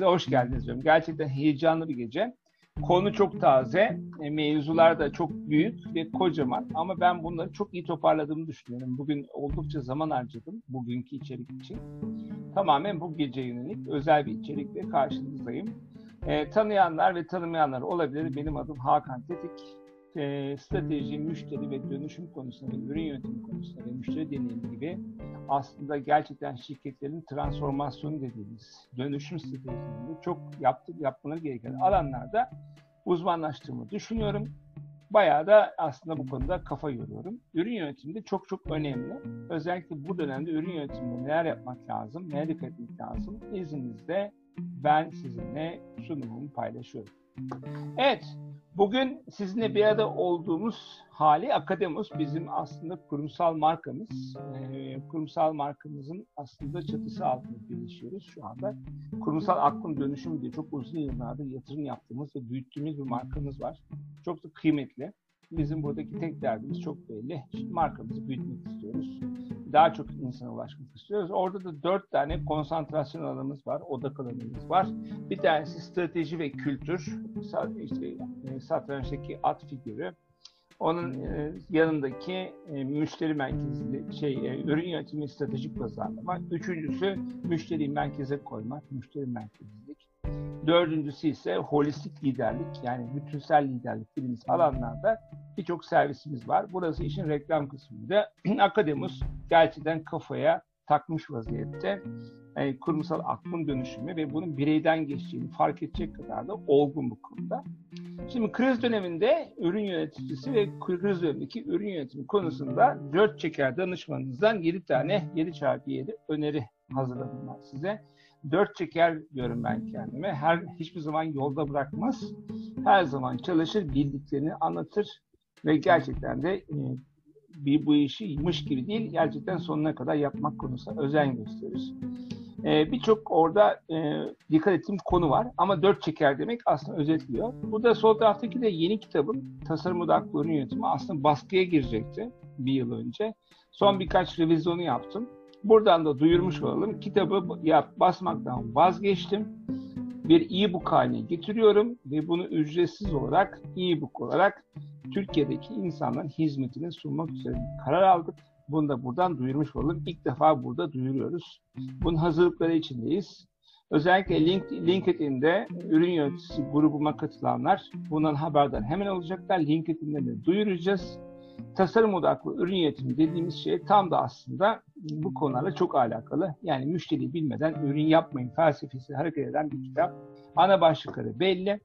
Hepinize hoş geldiniz diyorum. Gerçekten heyecanlı bir gece. Konu çok taze, e, mevzular da çok büyük ve kocaman ama ben bunları çok iyi toparladığımı düşünüyorum. Bugün oldukça zaman harcadım bugünkü içerik için. Tamamen bu gece yönelik özel bir içerikle karşınızdayım. E, tanıyanlar ve tanımayanlar olabilir. Benim adım Hakan Tetik e, strateji, müşteri ve dönüşüm konusunda ürün yönetimi konusunda ve müşteri deneyimi gibi aslında gerçekten şirketlerin transformasyonu dediğimiz dönüşüm stratejilerinde çok yaptı, yapmaları gereken alanlarda uzmanlaştığımı düşünüyorum. Bayağı da aslında bu konuda kafa yoruyorum. Ürün yönetiminde çok çok önemli. Özellikle bu dönemde ürün yönetiminde neler yapmak lazım, neler dikkat etmek lazım. İzninizle ben sizinle sunumumu paylaşıyorum. Evet, bugün sizinle bir arada olduğumuz hali Akademus bizim aslında kurumsal markamız. Ee, kurumsal markamızın aslında çatısı altında birleşiyoruz şu anda. Kurumsal aklın dönüşümü diye çok uzun yıllardır yatırım yaptığımız ve büyüttüğümüz bir markamız var. Çok da kıymetli. Bizim buradaki tek derdimiz çok belli. Şimdi markamızı büyütmek istiyoruz. Daha çok insana ulaşmak istiyoruz. Orada da dört tane konsantrasyon alanımız var, odak alanımız var. Bir tanesi strateji ve kültür. İşte e, satrançtaki at figürü. Onun e, yanındaki e, müşteri merkezli şey ürün yönetimi stratejik pazarlama. Üçüncüsü müşteri merkeze koymak, müşteri merkezlilik. Dördüncüsü ise holistik liderlik yani bütünsel liderlik dediğimiz alanlarda birçok servisimiz var. Burası işin reklam kısmında. Akademus gerçekten kafaya takmış vaziyette. Yani kurumsal aklın dönüşümü ve bunun bireyden geçtiğini fark edecek kadar da olgun bu konuda. Şimdi kriz döneminde ürün yöneticisi ve kriz dönemindeki ürün yönetimi konusunda dört çeker danışmanınızdan 7 tane 7 çarpı 7 öneri hazırladım ben size dört çeker diyorum ben kendime. Her hiçbir zaman yolda bırakmaz. Her zaman çalışır, bildiklerini anlatır ve gerçekten de e, bir bu işi ymış gibi değil, gerçekten sonuna kadar yapmak konusunda özen gösterir. E, Birçok orada e, dikkat ettiğim konu var ama dört çeker demek aslında özetliyor. Bu da sol taraftaki de yeni kitabım Tasarım Odaklı Ürün Yönetimi aslında baskıya girecekti bir yıl önce. Son birkaç revizyonu yaptım. Buradan da duyurmuş olalım. Kitabı yap, basmaktan vazgeçtim. Bir e-book haline getiriyorum ve bunu ücretsiz olarak e-book olarak Türkiye'deki insanların hizmetine sunmak üzere karar aldık. Bunu da buradan duyurmuş olalım. İlk defa burada duyuruyoruz. Bunun hazırlıkları içindeyiz. Özellikle Link, LinkedIn'de ürün yöneticisi grubuma katılanlar bundan haberdar hemen olacaklar. LinkedIn'de de duyuracağız tasarım odaklı ürün yönetimi dediğimiz şey tam da aslında bu konularla çok alakalı. Yani müşteri bilmeden ürün yapmayın felsefesi hareket eden bir kitap. Ana başlıkları belli.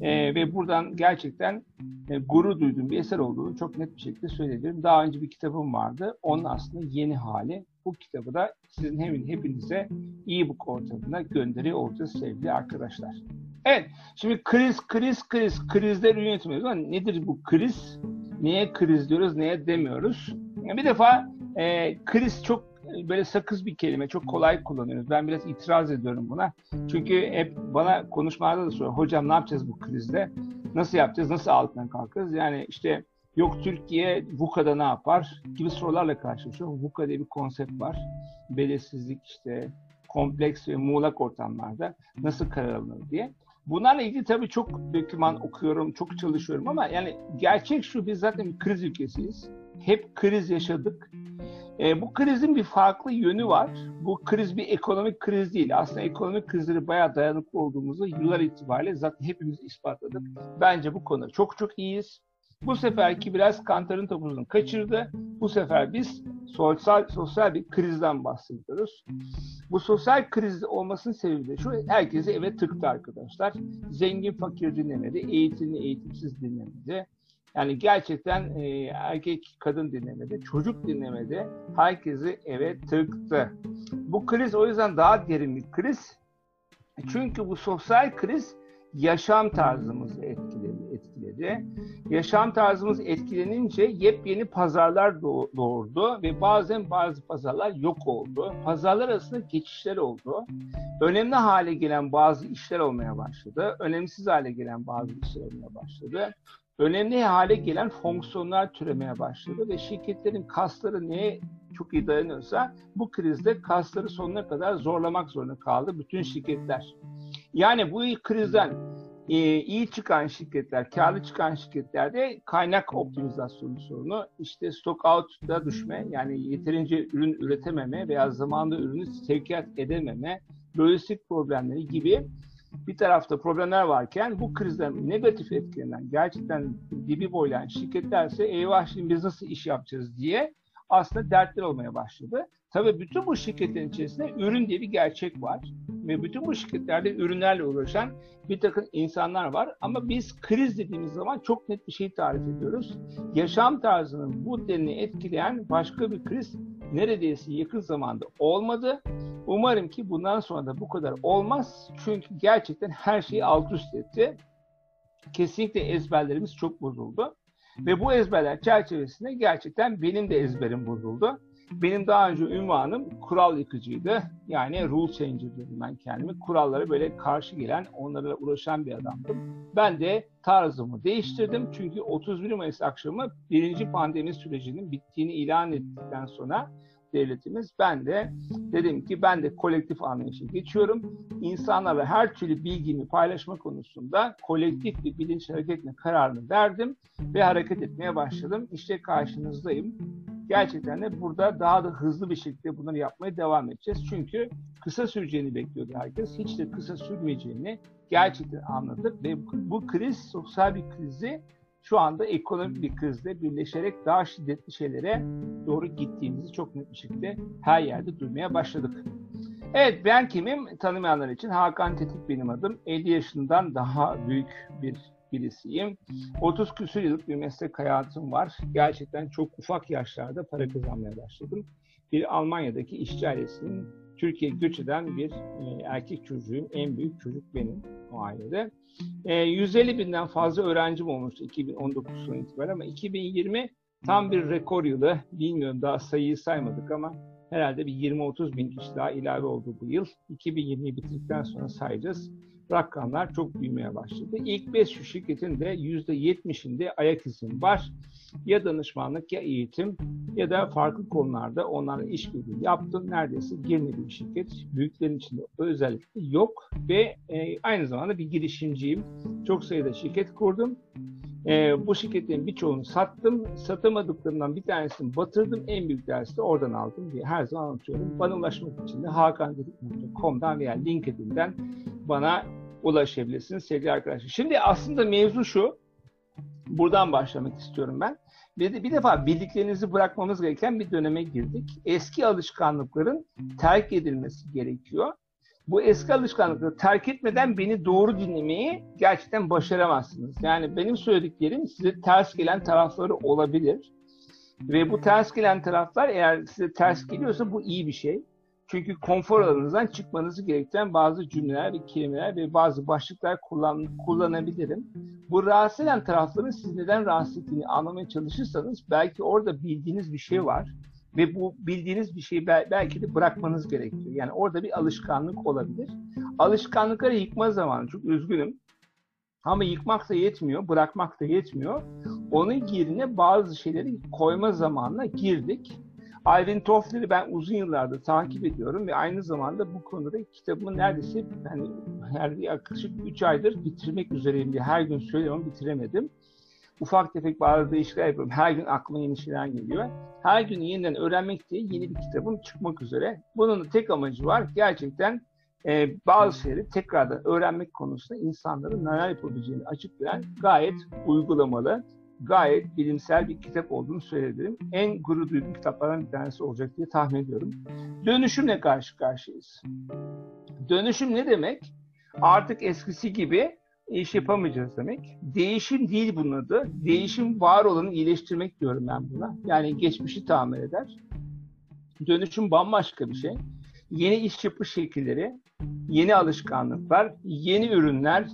Ee, ve buradan gerçekten e, gurur duyduğum bir eser olduğunu çok net bir şekilde söyleyebilirim. Daha önce bir kitabım vardı. Onun aslında yeni hali. Bu kitabı da sizin hemin hepinize e-book ortamına gönderiyor olacağız sevgili arkadaşlar. Evet, şimdi kriz, kriz, kriz, krizler yönetmiyoruz ama nedir bu kriz? Neye kriz diyoruz, neye demiyoruz? Yani bir defa e, kriz çok böyle sakız bir kelime, çok kolay kullanıyoruz. Ben biraz itiraz ediyorum buna. Çünkü hep bana konuşmalarda da soruyor, hocam ne yapacağız bu krizde? Nasıl yapacağız, nasıl altından kalkarız? Yani işte yok Türkiye VUCA'da ne yapar gibi sorularla karşılaşıyor. VUCA diye bir konsept var. Belirsizlik işte, kompleks ve muğlak ortamlarda nasıl karar alınır diye. Bunlarla ilgili tabii çok doküman okuyorum, çok çalışıyorum ama yani gerçek şu biz zaten bir kriz ülkesiyiz. Hep kriz yaşadık. E, bu krizin bir farklı yönü var. Bu kriz bir ekonomik kriz değil. Aslında ekonomik krizleri bayağı dayanıklı olduğumuzu yıllar itibariyle zaten hepimiz ispatladık. Bence bu konuda çok çok iyiyiz. Bu seferki biraz kantarın topuzunu kaçırdı. Bu sefer biz sosyal sosyal bir krizden bahsediyoruz. Bu sosyal kriz olmasının sebebi de şu, herkesi eve tıktı arkadaşlar. Zengin fakir dinlemedi, eğitimli eğitimsiz dinlemedi. Yani gerçekten e, erkek kadın dinlemedi, çocuk dinlemedi. Herkesi eve tıktı. Bu kriz o yüzden daha derin bir kriz. Çünkü bu sosyal kriz yaşam tarzımızı etkiledi. etkiledi. Yaşam tarzımız etkilenince yepyeni pazarlar doğurdu ve bazen bazı pazarlar yok oldu. Pazarlar arasında geçişler oldu. Önemli hale gelen bazı işler olmaya başladı. Önemsiz hale gelen bazı işler olmaya başladı. Önemli hale gelen fonksiyonlar türemeye başladı ve şirketlerin kasları neye çok iyi dayanıyorsa bu krizde kasları sonuna kadar zorlamak zorunda kaldı bütün şirketler. Yani bu krizden e, iyi çıkan şirketler, karlı çıkan şirketlerde kaynak optimizasyonu sorunu, işte stock out'da düşme, yani yeterince ürün üretememe veya zamanında ürünü sevkiyat edememe, lojistik problemleri gibi bir tarafta problemler varken bu krizden negatif etkilenen, gerçekten dibi boylayan şirketlerse eyvah şimdi biz nasıl iş yapacağız diye aslında dertler olmaya başladı. Tabii bütün bu şirketlerin içerisinde ürün diye bir gerçek var. Ve bütün bu şirketlerde ürünlerle uğraşan bir takım insanlar var. Ama biz kriz dediğimiz zaman çok net bir şey tarif ediyoruz. Yaşam tarzının bu denli etkileyen başka bir kriz neredeyse yakın zamanda olmadı. Umarım ki bundan sonra da bu kadar olmaz. Çünkü gerçekten her şeyi alt üst etti. Kesinlikle ezberlerimiz çok bozuldu. Ve bu ezberler çerçevesinde gerçekten benim de ezberim bozuldu. Benim daha önce ünvanım kural yıkıcıydı. Yani rule changer dedim ben kendimi. Kurallara böyle karşı gelen, onlarla uğraşan bir adamdım. Ben de tarzımı değiştirdim. Çünkü 31 Mayıs akşamı birinci pandemi sürecinin bittiğini ilan ettikten sonra devletimiz ben de dedim ki ben de kolektif anlayışa geçiyorum. İnsanlarla her türlü bilgimi paylaşma konusunda kolektif bir bilinç hareket etme kararını verdim ve hareket etmeye başladım. İşte karşınızdayım. Gerçekten de burada daha da hızlı bir şekilde bunları yapmaya devam edeceğiz. Çünkü kısa süreceğini bekliyordu herkes. Hiç de kısa sürmeyeceğini gerçekten anladık ve bu kriz sosyal bir krizi şu anda ekonomik bir krizle birleşerek daha şiddetli şeylere doğru gittiğimizi çok net bir şekilde her yerde duymaya başladık. Evet ben kimim? Tanımayanlar için Hakan Tetik benim adım. 50 yaşından daha büyük bir birisiyim. 30 küsur yıllık bir meslek hayatım var. Gerçekten çok ufak yaşlarda para kazanmaya başladım. Bir Almanya'daki işçi ailesinin Türkiye göç eden bir e, erkek çocuğum. En büyük çocuk benim o ailede. E, 150 binden fazla öğrencim olmuştu 2019 sonu itibaren ama 2020 tam bir rekor yılı. Bilmiyorum daha sayıyı saymadık ama herhalde bir 20-30 bin kişi daha ilave oldu bu yıl. 2020'yi bitirdikten sonra sayacağız. Rakamlar çok büyümeye başladı. İlk 5 şirketin de %70'inde ayak izim var. Ya danışmanlık ya eğitim ya da farklı konularda onlarla işbirliği yaptım. Neredeyse girmediğim bir şirket. Büyüklerin içinde özellikle yok ve e, aynı zamanda bir girişimciyim. Çok sayıda şirket kurdum. E, bu şirketlerin birçoğunu sattım. Satamadıklarımdan bir tanesini batırdım. En büyük dersi de oradan aldım diye her zaman anlatıyorum. Bana ulaşmak için de hakandedik.com'dan veya LinkedIn'den bana ulaşabilirsiniz sevgili arkadaşlar. Şimdi aslında mevzu şu. Buradan başlamak istiyorum ben. Bir, bir defa bildiklerinizi bırakmamız gereken bir döneme girdik. Eski alışkanlıkların terk edilmesi gerekiyor. Bu eski alışkanlıkları terk etmeden beni doğru dinlemeyi gerçekten başaramazsınız. Yani benim söylediklerim size ters gelen tarafları olabilir. Ve bu ters gelen taraflar eğer size ters geliyorsa bu iyi bir şey. Çünkü konfor alanınızdan çıkmanızı gerektiren bazı cümleler ve kelimeler ve bazı başlıklar kullan, kullanabilirim. Bu rahatsız eden tarafların siz neden rahatsız ettiğini anlamaya çalışırsanız belki orada bildiğiniz bir şey var ve bu bildiğiniz bir şeyi belki de bırakmanız gerekiyor. Yani orada bir alışkanlık olabilir. Alışkanlıkları yıkma zamanı. Çok üzgünüm. Ama yıkmak da yetmiyor, bırakmak da yetmiyor. Onun yerine bazı şeyleri koyma zamanına girdik. Alvin Toffler'i ben uzun yıllardır takip ediyorum ve aynı zamanda bu konuda kitabımı neredeyse yani her yaklaşık 3 aydır bitirmek üzereyim diye her gün söylüyorum bitiremedim. Ufak tefek bazı değişiklikler yapıyorum. Her gün aklıma yeni şeyler geliyor. Her gün yeniden öğrenmek diye yeni bir kitabım çıkmak üzere. Bunun tek amacı var. Gerçekten e, bazı şeyleri tekrardan öğrenmek konusunda insanların neler yapabileceğini açıklayan gayet uygulamalı, gayet bilimsel bir kitap olduğunu söyleyebilirim. En gurur duyduğum kitaplardan bir tanesi olacak diye tahmin ediyorum. Dönüşümle karşı karşıyayız. Dönüşüm ne demek? Artık eskisi gibi iş yapamayacağız demek. Değişim değil bunun adı. Değişim var olanı iyileştirmek diyorum ben buna. Yani geçmişi tamir eder. Dönüşüm bambaşka bir şey. Yeni iş yapış şekilleri, yeni alışkanlıklar, yeni ürünler,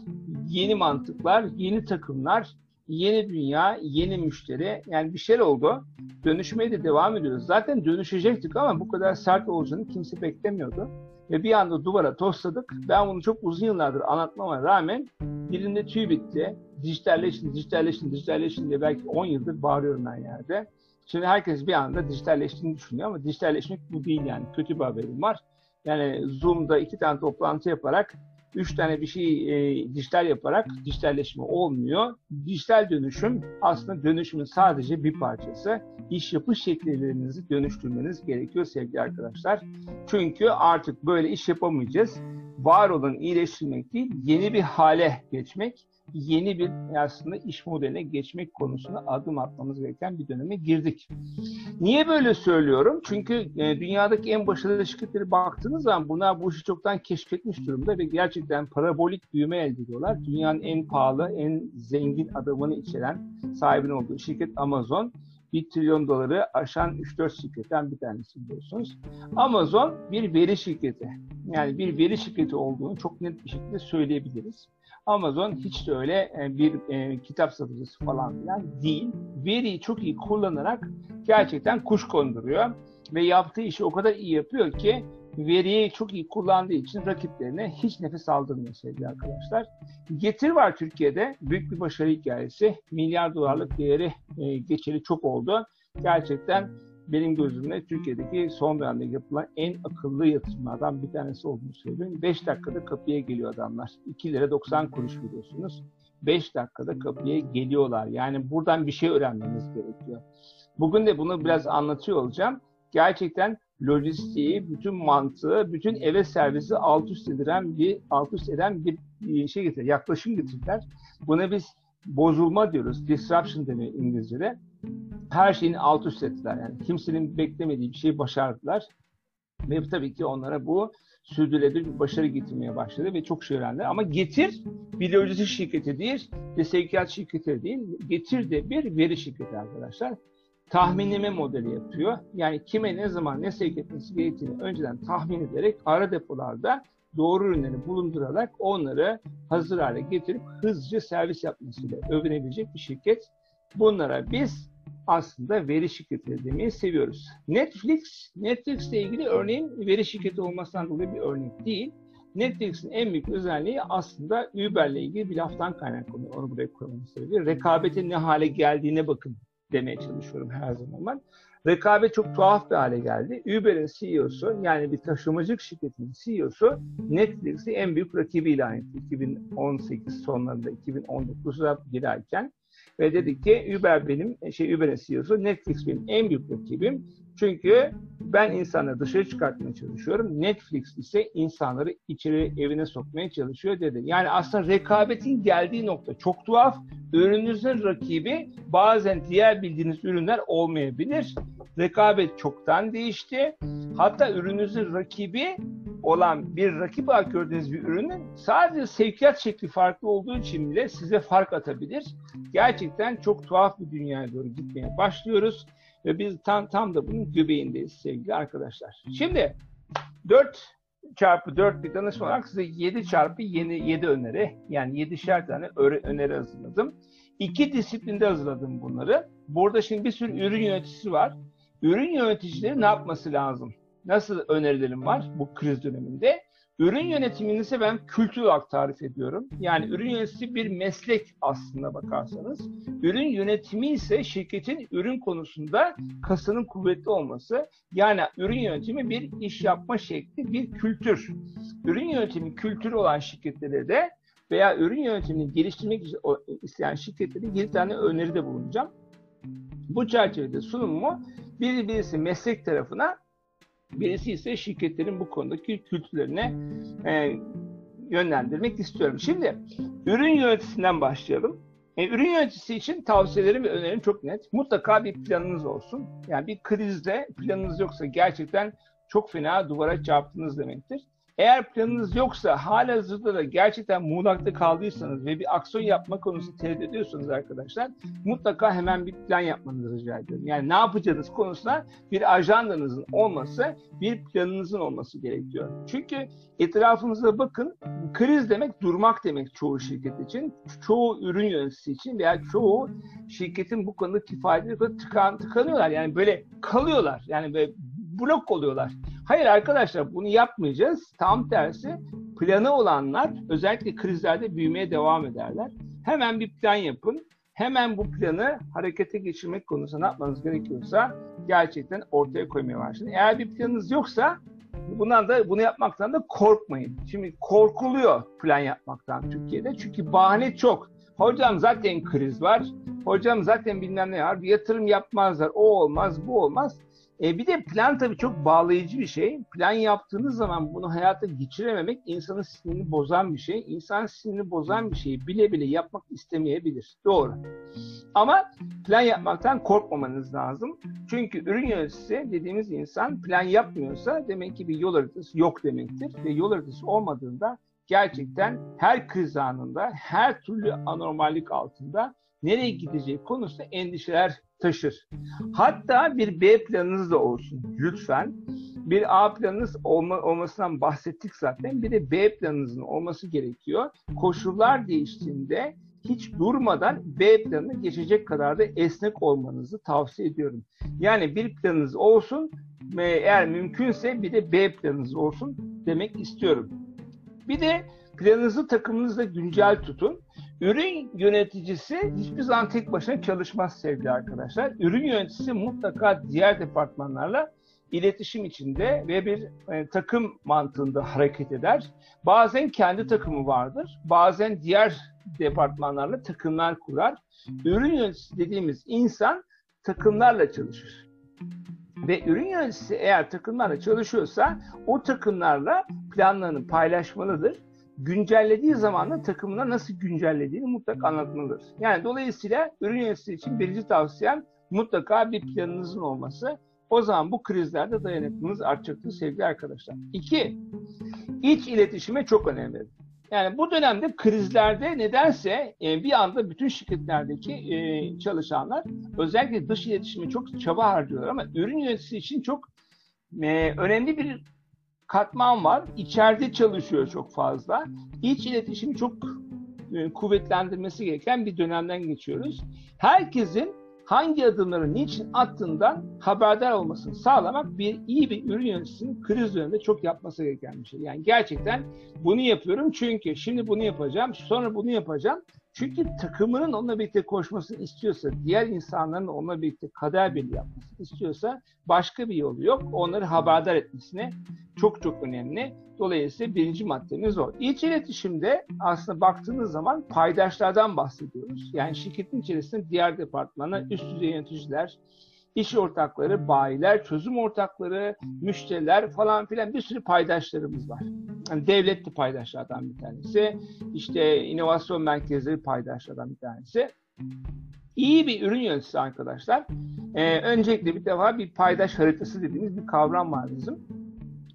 yeni mantıklar, yeni takımlar, yeni dünya, yeni müşteri. Yani bir şey oldu. Dönüşmeye de devam ediyoruz. Zaten dönüşecektik ama bu kadar sert olacağını kimse beklemiyordu. Ve bir anda duvara tosladık. Ben bunu çok uzun yıllardır anlatmama rağmen dilimde tüy bitti. Dijitalleşin, dijitalleşin, dijitalleşin diye belki 10 yıldır bağırıyorum ben yerde. Şimdi herkes bir anda dijitalleştiğini düşünüyor ama dijitalleşmek bu değil yani. Kötü bir haberim var. Yani Zoom'da iki tane toplantı yaparak üç tane bir şey e, dijital yaparak dijitalleşme olmuyor. Dijital dönüşüm aslında dönüşümün sadece bir parçası. İş yapış şekillerinizi dönüştürmeniz gerekiyor sevgili arkadaşlar. Çünkü artık böyle iş yapamayacağız. Var olanı iyileştirmek değil, yeni bir hale geçmek yeni bir aslında iş modeline geçmek konusunda adım atmamız gereken bir döneme girdik. Niye böyle söylüyorum? Çünkü e, dünyadaki en başarılı şirketleri baktığınız zaman bunlar bu işi çoktan keşfetmiş durumda ve gerçekten parabolik büyüme elde ediyorlar. Dünyanın en pahalı, en zengin adamını içeren sahibin olduğu şirket Amazon. 1 trilyon doları aşan 3-4 şirketten bir tanesi biliyorsunuz. Amazon bir veri şirketi. Yani bir veri şirketi olduğunu çok net bir şekilde söyleyebiliriz. Amazon hiç de öyle e, bir e, kitap satıcısı falan filan değil. Veriyi çok iyi kullanarak gerçekten kuş konduruyor ve yaptığı işi o kadar iyi yapıyor ki veriyi çok iyi kullandığı için rakiplerine hiç nefes aldırmıyor sevgili arkadaşlar. Getir var Türkiye'de. Büyük bir başarı hikayesi. Milyar dolarlık değeri e, geçeli çok oldu. Gerçekten benim gözümde Türkiye'deki son dönemde yapılan en akıllı yatırımlardan bir tanesi olduğunu söylüyorum. 5 dakikada kapıya geliyor adamlar. 2 lira 90 kuruş veriyorsunuz. 5 dakikada kapıya geliyorlar. Yani buradan bir şey öğrenmemiz gerekiyor. Bugün de bunu biraz anlatıyor olacağım. Gerçekten lojistiği, bütün mantığı, bütün eve servisi alt üst eden bir alt üst eden bir şey getirdiler. Yaklaşım getirdiler. Buna biz bozulma diyoruz. Disruption deniyor İngilizce'de her şeyini alt üst ettiler. Yani kimsenin beklemediği bir şeyi başardılar. Ve tabii ki onlara bu sürdürülebilir bir başarı getirmeye başladı ve çok şey öğrendiler. Ama Getir bir lojistik şirketi değil ve sevkiyat şirketi değil. Getir de bir veri şirketi arkadaşlar. Tahminleme modeli yapıyor. Yani kime ne zaman ne sevk etmesi gerektiğini önceden tahmin ederek ara depolarda doğru ürünleri bulundurarak onları hazır hale getirip hızlıca servis yapmasıyla övünebilecek bir şirket. Bunlara biz aslında veri şirketi demeyi seviyoruz. Netflix, Netflix ile ilgili örneğin veri şirketi olmasından dolayı bir örnek değil. Netflix'in en büyük özelliği aslında Uber ile ilgili bir laftan kaynaklanıyor. Onu buraya koymamın sebebi. Rekabetin ne hale geldiğine bakın demeye çalışıyorum her zaman Rekabet çok tuhaf bir hale geldi. Uber'in CEO'su yani bir taşımacılık şirketinin CEO'su Netflix'i en büyük rakibi ilan etti. 2018 sonlarında 2019'da girerken ve dedi ki Uber benim, şey Uber'in CEO'su, Netflix benim en büyük rakibim. Çünkü ben insanları dışarı çıkartmaya çalışıyorum. Netflix ise insanları içeri evine sokmaya çalışıyor dedi. Yani aslında rekabetin geldiği nokta çok tuhaf. Ürününüzün rakibi bazen diğer bildiğiniz ürünler olmayabilir. Rekabet çoktan değişti. Hatta ürününüzün rakibi olan bir rakip olarak gördüğünüz bir ürünün sadece sevkiyat şekli farklı olduğu için bile size fark atabilir. Gerçekten çok tuhaf bir dünyaya doğru gitmeye başlıyoruz ve biz tam tam da bunun göbeğindeyiz sevgili arkadaşlar. Şimdi 4 çarpı 4 bir danışma olarak size 7 çarpı yeni 7 öneri yani 7'şer tane öneri hazırladım. İki disiplinde hazırladım bunları. Burada şimdi bir sürü ürün yöneticisi var. Ürün yöneticileri ne yapması lazım? Nasıl önerilerim var bu kriz döneminde? Ürün yönetimini ise ben kültür olarak tarif ediyorum. Yani ürün yönetimi bir meslek aslında bakarsanız. Ürün yönetimi ise şirketin ürün konusunda kasının kuvvetli olması. Yani ürün yönetimi bir iş yapma şekli, bir kültür. Ürün yönetimi kültürü olan şirketlere de veya ürün yönetimini geliştirmek isteyen şirketlere 7 tane öneride bulunacağım. Bu çerçevede sunumumu biri birisi meslek tarafına Birisi ise şirketlerin bu konudaki kültürlerine e, yönlendirmek istiyorum. Şimdi ürün yöneticisinden başlayalım. E, ürün yöneticisi için tavsiyelerim ve önerim çok net. Mutlaka bir planınız olsun. Yani bir krizde planınız yoksa gerçekten çok fena duvara çarptınız demektir. Eğer planınız yoksa hala hazırda da gerçekten muğlakta kaldıysanız ve bir aksiyon yapma konusunda tereddüt ediyorsanız arkadaşlar mutlaka hemen bir plan yapmanızı rica ediyorum. Yani ne yapacağınız konusunda bir ajandanızın olması, bir planınızın olması gerekiyor. Çünkü etrafınıza bakın, kriz demek durmak demek çoğu şirket için, çoğu ürün yöneticisi için veya çoğu şirketin bu konuda kifayetli tıkan, tıkanıyorlar. Yani böyle kalıyorlar. Yani böyle blok oluyorlar. Hayır arkadaşlar bunu yapmayacağız. Tam tersi planı olanlar özellikle krizlerde büyümeye devam ederler. Hemen bir plan yapın. Hemen bu planı harekete geçirmek konusunda ne yapmanız gerekiyorsa gerçekten ortaya koymaya başlayın. Eğer bir planınız yoksa Bundan da bunu yapmaktan da korkmayın. Şimdi korkuluyor plan yapmaktan Türkiye'de. Çünkü bahane çok. Hocam zaten kriz var. Hocam zaten bilmem ne var. Bir yatırım yapmazlar. O olmaz, bu olmaz. E bir de plan tabii çok bağlayıcı bir şey. Plan yaptığınız zaman bunu hayata geçirememek insanın sinirini bozan bir şey. İnsan sinirini bozan bir şeyi bile bile yapmak istemeyebilir. Doğru. Ama plan yapmaktan korkmamanız lazım. Çünkü ürün yöneticisi dediğimiz insan plan yapmıyorsa demek ki bir yol haritası yok demektir. Ve yol haritası olmadığında gerçekten her kriz anında, her türlü anormallik altında nereye gideceği konusunda endişeler taşır. Hatta bir B planınız da olsun lütfen. Bir A planınız olma, olmasından bahsettik zaten. Bir de B planınızın olması gerekiyor. Koşullar değiştiğinde hiç durmadan B planına geçecek kadar da esnek olmanızı tavsiye ediyorum. Yani bir planınız olsun ve eğer mümkünse bir de B planınız olsun demek istiyorum. Bir de planınızı takımınızla güncel tutun. Ürün yöneticisi hiçbir zaman tek başına çalışmaz sevgili arkadaşlar. Ürün yöneticisi mutlaka diğer departmanlarla iletişim içinde ve bir e, takım mantığında hareket eder. Bazen kendi takımı vardır, bazen diğer departmanlarla takımlar kurar. Ürün yöneticisi dediğimiz insan takımlarla çalışır. Ve ürün yöneticisi eğer takımlarla çalışıyorsa o takımlarla planlarını paylaşmalıdır güncellediği zaman da takımına nasıl güncellediğini mutlaka anlatmalıdır. Yani dolayısıyla ürün yöneticisi için birinci tavsiyem mutlaka bir planınızın olması. O zaman bu krizlerde dayanıklılığınız artacaktır sevgili arkadaşlar. İki, iç iletişime çok önemli. Yani bu dönemde krizlerde nedense e, bir anda bütün şirketlerdeki e, çalışanlar özellikle dış iletişime çok çaba harcıyorlar ama ürün yöneticisi için çok e, önemli bir katman var. İçeride çalışıyor çok fazla. İç iletişimi çok e, kuvvetlendirmesi gereken bir dönemden geçiyoruz. Herkesin hangi adımları niçin attığından haberdar olmasını sağlamak bir iyi bir ürün yöneticisinin kriz döneminde çok yapması gereken bir şey. Yani gerçekten bunu yapıyorum çünkü şimdi bunu yapacağım, sonra bunu yapacağım. Çünkü takımının onunla birlikte koşmasını istiyorsa, diğer insanların onunla birlikte kader belli yapmasını istiyorsa başka bir yolu yok. Onları haberdar etmesine çok çok önemli. Dolayısıyla birinci maddemiz o. İç iletişimde aslında baktığınız zaman paydaşlardan bahsediyoruz. Yani şirketin içerisinde diğer departmana, üst düzey yöneticiler, iş ortakları, bayiler, çözüm ortakları, müşteriler falan filan bir sürü paydaşlarımız var. Yani devletli paydaşlardan bir tanesi, işte inovasyon merkezleri paydaşlardan bir tanesi. İyi bir ürün yöneticisi arkadaşlar. Ee, öncelikle bir defa bir paydaş haritası dediğimiz bir kavram var bizim.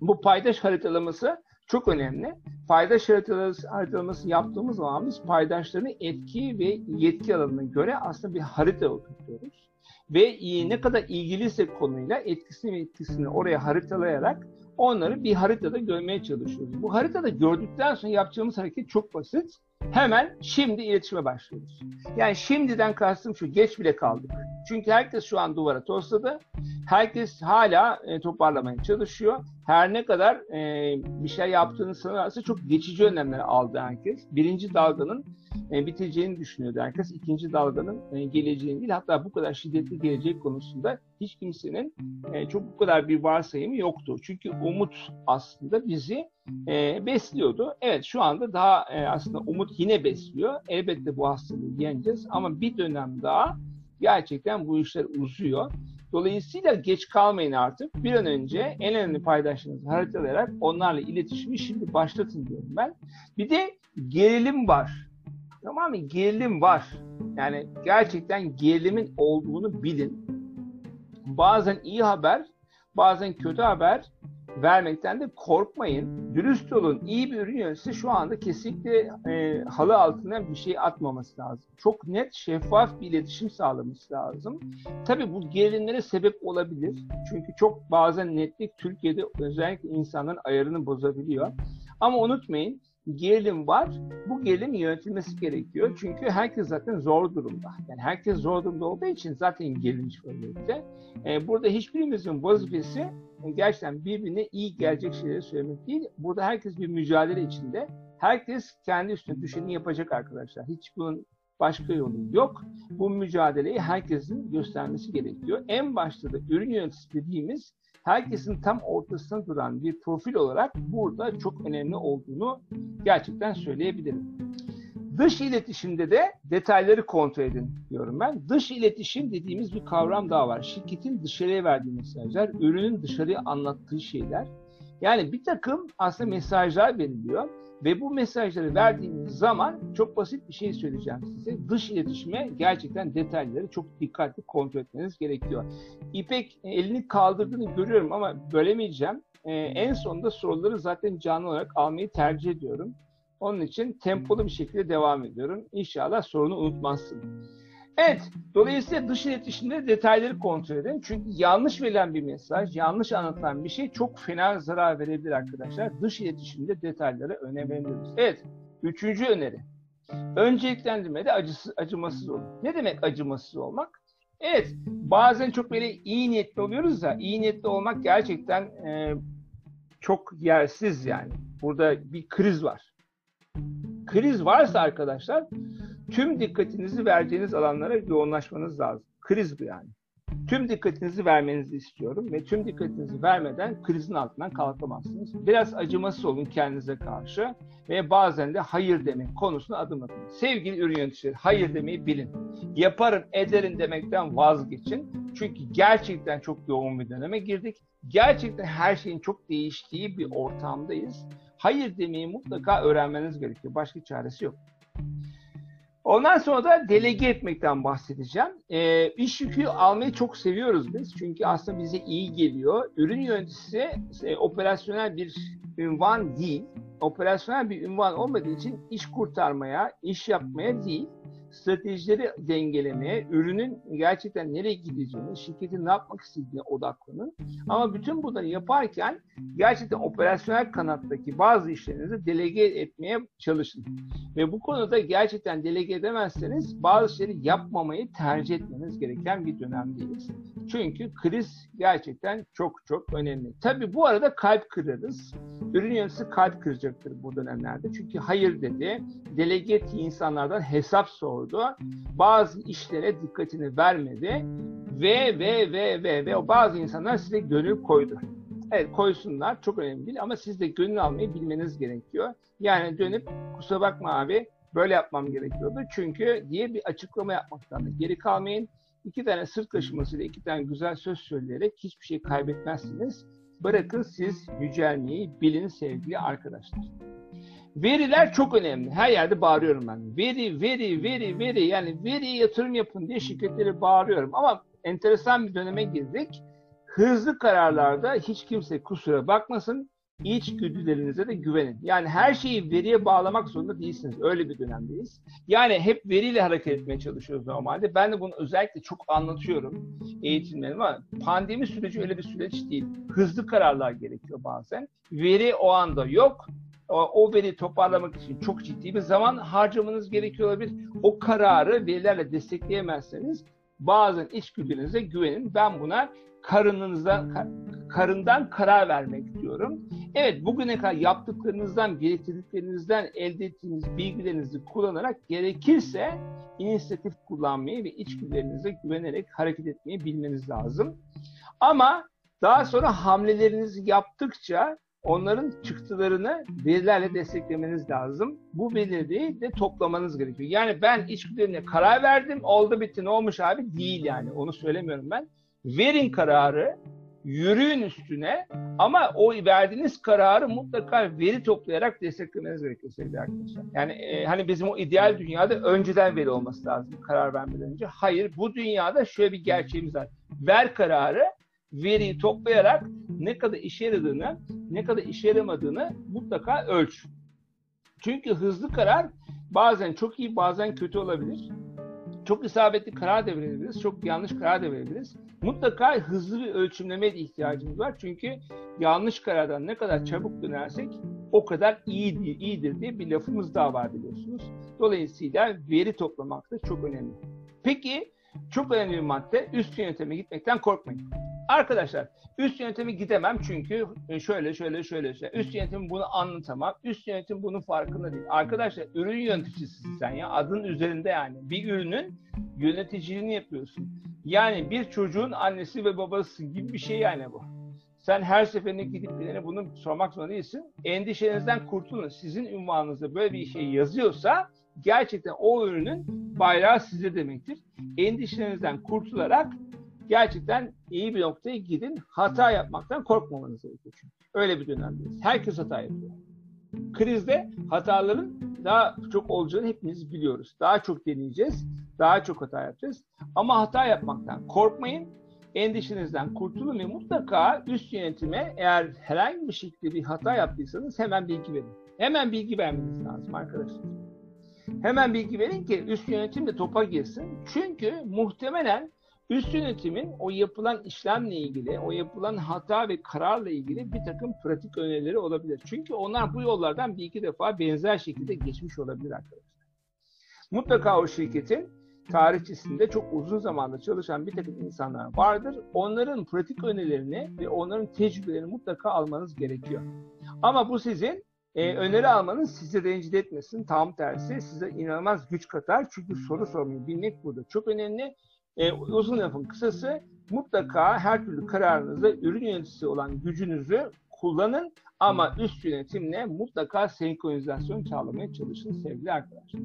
Bu paydaş haritalaması çok önemli. Paydaş haritalaması, haritalaması yaptığımız zaman biz paydaşların etki ve yetki alanına göre aslında bir harita oturtuyoruz ve ne kadar ilgiliyse konuyla etkisini ve etkisini oraya haritalayarak onları bir haritada görmeye çalışıyoruz. Bu haritada gördükten sonra yapacağımız hareket çok basit. Hemen şimdi iletişime başlıyoruz. Yani şimdiden kastım şu, geç bile kaldık. Çünkü herkes şu an duvara tosladı. Herkes hala e, toparlamaya çalışıyor. Her ne kadar e, bir şey yaptığını sanırsa çok geçici önlemler aldı herkes. Birinci dalganın e, biteceğini düşünüyordu herkes. İkinci dalganın e, geleceğini değil hatta bu kadar şiddetli gelecek konusunda hiç kimsenin e, çok bu kadar bir varsayımı yoktu. Çünkü umut aslında bizi e, besliyordu. Evet şu anda daha aslında umut yine besliyor. Elbette bu hastalığı yeneceğiz ama bir dönem daha gerçekten bu işler uzuyor. Dolayısıyla geç kalmayın artık. Bir an önce en önemli paydaşlarınızı haritalayarak onlarla iletişimi şimdi başlatın diyorum ben. Bir de gerilim var. Tamam mı? Gerilim var. Yani gerçekten gerilimin olduğunu bilin. Bazen iyi haber, bazen kötü haber vermekten de korkmayın. Dürüst olun. İyi bir ürün yöneticisi şu anda kesinlikle e, halı altına bir şey atmaması lazım. Çok net, şeffaf bir iletişim sağlaması lazım. Tabii bu gerilimlere sebep olabilir. Çünkü çok bazen netlik Türkiye'de özellikle insanların ayarını bozabiliyor. Ama unutmayın gerilim var. Bu gerilim yönetilmesi gerekiyor. Çünkü herkes zaten zor durumda. Yani herkes zor durumda olduğu için zaten gerilmiş vaziyette. Ee, burada hiçbirimizin vazifesi gerçekten birbirine iyi gelecek şeyleri söylemek değil. Burada herkes bir mücadele içinde. Herkes kendi üstüne düşeni yapacak arkadaşlar. Hiç bunun başka yolu yok. Bu mücadeleyi herkesin göstermesi gerekiyor. En başta da ürün yöneticisi dediğimiz herkesin tam ortasında duran bir profil olarak burada çok önemli olduğunu gerçekten söyleyebilirim. Dış iletişimde de detayları kontrol edin diyorum ben. Dış iletişim dediğimiz bir kavram daha var. Şirketin dışarıya verdiği mesajlar, ürünün dışarıya anlattığı şeyler. Yani bir takım aslında mesajlar veriliyor ve bu mesajları verdiğiniz zaman çok basit bir şey söyleyeceğim size. Dış iletişime gerçekten detayları çok dikkatli kontrol etmeniz gerekiyor. İpek elini kaldırdığını görüyorum ama bölemeyeceğim. Ee, en sonunda soruları zaten canlı olarak almayı tercih ediyorum. Onun için tempolu bir şekilde devam ediyorum. İnşallah sorunu unutmazsın. Evet, dolayısıyla dış iletişimde detayları kontrol edin. Çünkü yanlış verilen bir mesaj, yanlış anlatılan bir şey çok fena zarar verebilir arkadaşlar. Dış iletişimde detaylara önem veriyoruz. Evet, üçüncü öneri. Önceliklendirmede acısı, acımasız olun. Ne demek acımasız olmak? Evet, bazen çok böyle iyi niyetli oluyoruz da, iyi niyetli olmak gerçekten e, çok yersiz yani. Burada bir kriz var kriz varsa arkadaşlar tüm dikkatinizi vereceğiniz alanlara yoğunlaşmanız lazım. Kriz bu yani. Tüm dikkatinizi vermenizi istiyorum ve tüm dikkatinizi vermeden krizin altından kalkamazsınız. Biraz acımasız olun kendinize karşı ve bazen de hayır demek konusuna adım atın. Sevgili ürün yöneticileri hayır demeyi bilin. Yaparım ederim demekten vazgeçin. Çünkü gerçekten çok yoğun bir döneme girdik. Gerçekten her şeyin çok değiştiği bir ortamdayız hayır demeyi mutlaka öğrenmeniz gerekiyor. Başka çaresi yok. Ondan sonra da delege etmekten bahsedeceğim. E, iş yükü almayı çok seviyoruz biz. Çünkü aslında bize iyi geliyor. Ürün yöneticisi e, operasyonel bir ünvan değil. Operasyonel bir ünvan olmadığı için iş kurtarmaya, iş yapmaya değil, stratejileri dengelemeye, ürünün gerçekten nereye gideceğini, şirketin ne yapmak istediğine odaklanın. Ama bütün bunları yaparken gerçekten operasyonel kanattaki bazı işlerinizi delege etmeye çalışın. Ve bu konuda gerçekten delege edemezseniz bazı şeyleri yapmamayı tercih etmeniz gereken bir dönemdeyiz. Çünkü kriz gerçekten çok çok önemli. Tabii bu arada kalp kırarız. Ürün yöneticisi kalp kıracaktır bu dönemlerde. Çünkü hayır dedi, delege ettiği insanlardan hesap sordu. Bazı işlere dikkatini vermedi ve ve ve ve ve bazı insanlar size gönül koydu. Evet koysunlar çok önemli değil ama siz de gönül almayı bilmeniz gerekiyor. Yani dönüp kusura bakma abi böyle yapmam gerekiyordu çünkü diye bir açıklama yapmaktan da geri kalmayın. İki tane sırt kaşımasıyla iki tane güzel söz söyleyerek hiçbir şey kaybetmezsiniz. Bırakın siz yücelmeyi bilin sevgili arkadaşlar. Veriler çok önemli. Her yerde bağırıyorum ben. Veri, veri, veri, veri. Yani veri yatırım yapın diye şirketleri bağırıyorum. Ama enteresan bir döneme girdik. Hızlı kararlarda hiç kimse kusura bakmasın. İçgüdülerinize de güvenin. Yani her şeyi veriye bağlamak zorunda değilsiniz. Öyle bir dönemdeyiz. Yani hep veriyle hareket etmeye çalışıyoruz normalde. Ben de bunu özellikle çok anlatıyorum eğitimlerime ama pandemi süreci öyle bir süreç değil. Hızlı kararlar gerekiyor bazen. Veri o anda yok o veri toparlamak için çok ciddi bir zaman harcamanız gerekiyor olabilir. O kararı verilerle destekleyemezseniz bazen içgüdünüze güvenin. Ben buna karınınızdan karından karar vermek diyorum. Evet bugüne kadar yaptıklarınızdan, biriktirdiklerinizden elde ettiğiniz bilgilerinizi kullanarak gerekirse inisiyatif kullanmayı ve içgüdülerinize güvenerek hareket etmeyi bilmeniz lazım. Ama daha sonra hamlelerinizi yaptıkça onların çıktılarını verilerle desteklemeniz lazım. Bu verileri de toplamanız gerekiyor. Yani ben içgüdülerine karar verdim, oldu bitti ne olmuş abi değil yani onu söylemiyorum ben. Verin kararı, yürüyün üstüne ama o verdiğiniz kararı mutlaka veri toplayarak desteklemeniz gerekiyor sevgili arkadaşlar. Yani e, hani bizim o ideal dünyada önceden veri olması lazım karar vermeden önce. Hayır bu dünyada şöyle bir gerçeğimiz var. Ver kararı, veriyi toplayarak ne kadar işe yaradığını, ne kadar işe yaramadığını mutlaka ölç. Çünkü hızlı karar bazen çok iyi, bazen kötü olabilir. Çok isabetli karar da verebiliriz, çok yanlış karar da verebiliriz. Mutlaka hızlı bir ölçümlemeye ihtiyacımız var. Çünkü yanlış karardan ne kadar çabuk dönersek o kadar iyidir, iyidir diye bir lafımız daha var biliyorsunuz. Dolayısıyla veri toplamak da çok önemli. Peki çok önemli bir madde üst yönetime gitmekten korkmayın. Arkadaşlar üst yönetimi gidemem çünkü e, şöyle şöyle şöyle şöyle. Üst yönetim bunu anlatamam. Üst yönetim bunun farkında değil. Arkadaşlar ürün yöneticisisin sen ya. Adın üzerinde yani. Bir ürünün yöneticiliğini yapıyorsun. Yani bir çocuğun annesi ve babası gibi bir şey yani bu. Sen her seferinde gidip birine bunu sormak zorunda değilsin. Endişenizden kurtulun. Sizin ünvanınızda böyle bir şey yazıyorsa gerçekten o ürünün bayrağı size demektir. Endişenizden kurtularak gerçekten iyi bir noktaya gidin. Hata yapmaktan korkmamanız gerekiyor çünkü. Öyle bir dönemdeyiz. Herkes hata yapıyor. Krizde hataların daha çok olacağını hepimiz biliyoruz. Daha çok deneyeceğiz, daha çok hata yapacağız. Ama hata yapmaktan korkmayın, endişenizden kurtulun ve mutlaka üst yönetime eğer herhangi bir şekilde bir hata yaptıysanız hemen bilgi verin. Hemen bilgi vermeniz lazım arkadaşlar. Hemen bilgi verin ki üst yönetim de topa girsin. Çünkü muhtemelen üst yönetimin o yapılan işlemle ilgili, o yapılan hata ve kararla ilgili bir takım pratik önerileri olabilir. Çünkü onlar bu yollardan bir iki defa benzer şekilde geçmiş olabilir arkadaşlar. Mutlaka o şirketin tarihçisinde çok uzun zamanda çalışan bir takım insanlar vardır. Onların pratik önerilerini ve onların tecrübelerini mutlaka almanız gerekiyor. Ama bu sizin e, öneri almanız sizi rencide etmesin. Tam tersi size inanılmaz güç katar. Çünkü soru sormayı bilmek burada çok önemli. E, uzun lafın kısası mutlaka her türlü kararınızda ürün yöneticisi olan gücünüzü kullanın ama üst yönetimle mutlaka senkronizasyon sağlamaya çalışın sevgili arkadaşlar.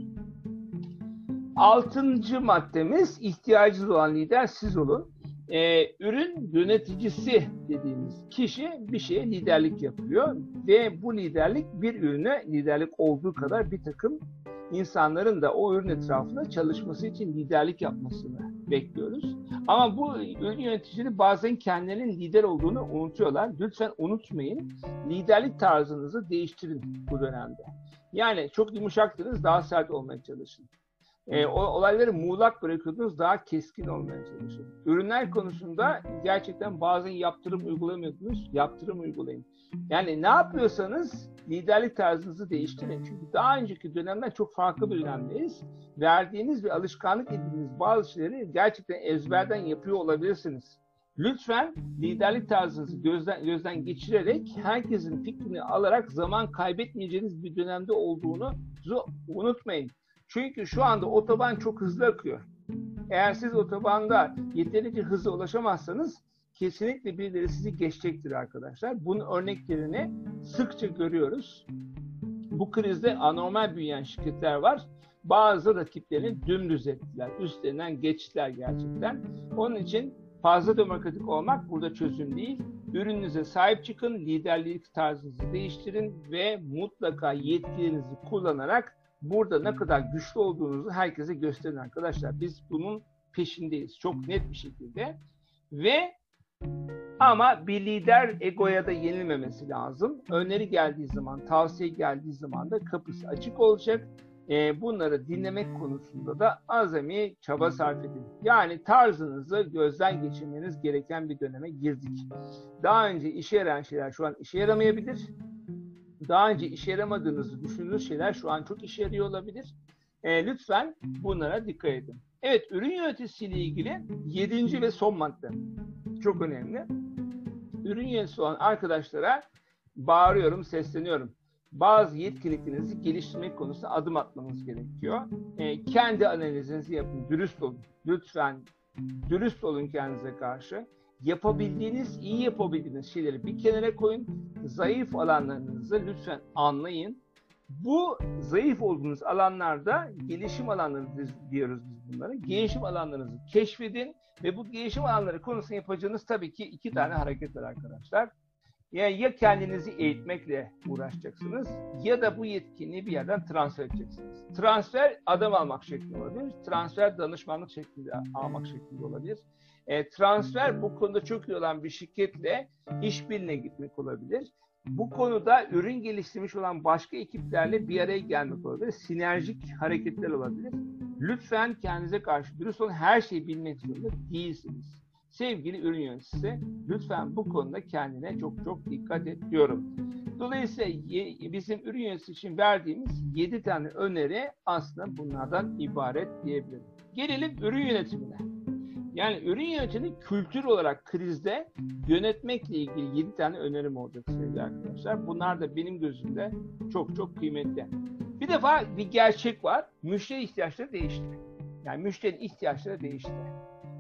Altıncı maddemiz ihtiyacınız olan lider siz olun. Ee, ürün yöneticisi dediğimiz kişi bir şeye liderlik yapıyor ve bu liderlik bir ürüne liderlik olduğu kadar bir takım insanların da o ürün etrafında çalışması için liderlik yapmasını bekliyoruz. Ama bu ürün yöneticileri bazen kendilerinin lider olduğunu unutuyorlar. Lütfen unutmayın. Liderlik tarzınızı değiştirin bu dönemde. Yani çok yumuşaktınız, daha sert olmaya çalışın. E, o, olayları muğlak bırakıyordunuz, daha keskin olmaya çalışın. Ürünler konusunda gerçekten bazen yaptırım uygulamıyordunuz, yaptırım uygulayın. Yani ne yapıyorsanız liderlik tarzınızı değiştirin. Çünkü daha önceki dönemden çok farklı bir dönemdeyiz. Verdiğiniz ve alışkanlık edindiğiniz bazı şeyleri gerçekten ezberden yapıyor olabilirsiniz. Lütfen liderlik tarzınızı gözden, gözden geçirerek herkesin fikrini alarak zaman kaybetmeyeceğiniz bir dönemde olduğunu unutmayın. Çünkü şu anda otoban çok hızlı akıyor. Eğer siz otobanda yeterince hızlı ulaşamazsanız kesinlikle birileri sizi geçecektir arkadaşlar. Bunun örneklerini sıkça görüyoruz. Bu krizde anormal büyüyen şirketler var. Bazı rakiplerini dümdüz ettiler. Üstlerinden geçtiler gerçekten. Onun için fazla demokratik olmak burada çözüm değil. Ürününüze sahip çıkın, liderlik tarzınızı değiştirin ve mutlaka yetkilerinizi kullanarak burada ne kadar güçlü olduğunuzu herkese gösterin arkadaşlar. Biz bunun peşindeyiz çok net bir şekilde. Ve ama bir lider egoya da yenilmemesi lazım. Öneri geldiği zaman, tavsiye geldiği zaman da kapısı açık olacak. E, bunları dinlemek konusunda da azami çaba sarf edin. Yani tarzınızı gözden geçirmeniz gereken bir döneme girdik. Daha önce işe yarayan şeyler şu an işe yaramayabilir. Daha önce işe yaramadığınızı düşündüğünüz şeyler şu an çok işe yarıyor olabilir. E, lütfen bunlara dikkat edin. Evet, ürün yöneticisiyle ilgili yedinci ve son madde. Çok önemli. Ürün yöneticisi olan arkadaşlara bağırıyorum, sesleniyorum. Bazı yetkinliklerinizi geliştirmek konusunda adım atmanız gerekiyor. E, kendi analizinizi yapın, dürüst olun. Lütfen dürüst olun kendinize karşı. Yapabildiğiniz, iyi yapabildiğiniz şeyleri bir kenara koyun. Zayıf alanlarınızı lütfen anlayın bu zayıf olduğunuz alanlarda gelişim alanları diyoruz biz bunlara. Gelişim alanlarınızı keşfedin ve bu gelişim alanları konusunda yapacağınız tabii ki iki tane hareket var arkadaşlar. Yani ya kendinizi eğitmekle uğraşacaksınız ya da bu yetkinliği bir yerden transfer edeceksiniz. Transfer adam almak şeklinde olabilir. Transfer danışmanlık şeklinde almak şeklinde olabilir. E, transfer bu konuda çok iyi olan bir şirketle işbirliğine gitmek olabilir bu konuda ürün geliştirmiş olan başka ekiplerle bir araya gelmek olabilir. Sinerjik hareketler olabilir. Lütfen kendinize karşı dürüst olun. Her şeyi bilmek zorunda değilsiniz. Sevgili ürün yöneticisi, lütfen bu konuda kendine çok çok dikkat et diyorum. Dolayısıyla bizim ürün yöneticisi için verdiğimiz 7 tane öneri aslında bunlardan ibaret diyebilirim. Gelelim ürün yönetimine. Yani ürün yönetimi kültür olarak krizde yönetmekle ilgili 7 tane önerim olacak sevgili arkadaşlar. Bunlar da benim gözümde çok çok kıymetli. Bir defa bir gerçek var. Müşteri ihtiyaçları değişti. Yani müşterinin ihtiyaçları değişti.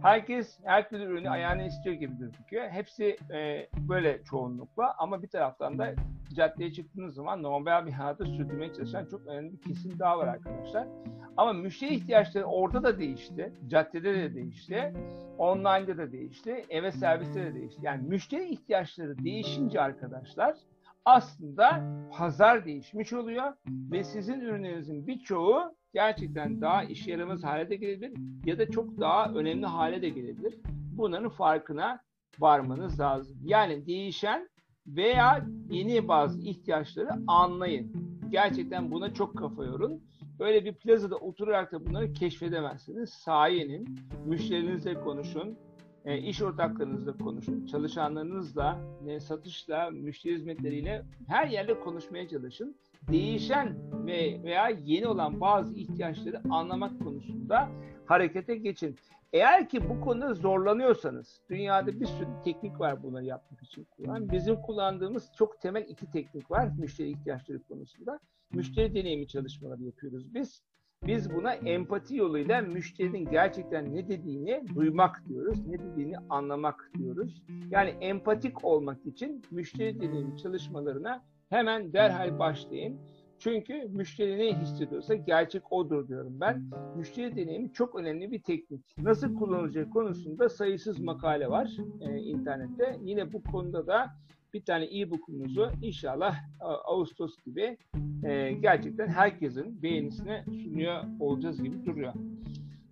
Herkes her türlü ürünü ayağına istiyor gibi gözüküyor. Hepsi e, böyle çoğunlukla ama bir taraftan da caddeye çıktığınız zaman normal bir hayatı sürdürmeye çalışan çok önemli bir kesim daha var arkadaşlar. Ama müşteri ihtiyaçları orada da değişti. Caddede de değişti. Online'da da değişti. Eve serviste de değişti. Yani müşteri ihtiyaçları değişince arkadaşlar aslında pazar değişmiş oluyor ve sizin ürünlerinizin birçoğu gerçekten daha işe yaramaz hale de gelebilir ya da çok daha önemli hale de gelebilir. Bunların farkına varmanız lazım. Yani değişen veya yeni bazı ihtiyaçları anlayın. Gerçekten buna çok kafa yorun. Böyle bir plazada oturarak da bunları keşfedemezsiniz. Sahaya müşterinizle konuşun, e, iş ortaklarınızla konuşun, çalışanlarınızla, e, satışla, müşteri hizmetleriyle her yerde konuşmaya çalışın. Değişen ve veya yeni olan bazı ihtiyaçları anlamak konusunda harekete geçin. Eğer ki bu konuda zorlanıyorsanız, dünyada bir sürü teknik var bunları yapmak için kullanan. Bizim kullandığımız çok temel iki teknik var müşteri ihtiyaçları konusunda. Müşteri deneyimi çalışmaları yapıyoruz biz. Biz buna empati yoluyla müşterinin gerçekten ne dediğini duymak diyoruz, ne dediğini anlamak diyoruz. Yani empatik olmak için müşteri deneyimi çalışmalarına hemen derhal başlayın. Çünkü müşteri ne hissediyorsa gerçek odur diyorum ben. Müşteri deneyimi çok önemli bir teknik. Nasıl kullanılacağı konusunda sayısız makale var e, internette. Yine bu konuda da bir tane e-book'umuzu inşallah Ağustos gibi e, gerçekten herkesin beğenisine sunuyor olacağız gibi duruyor.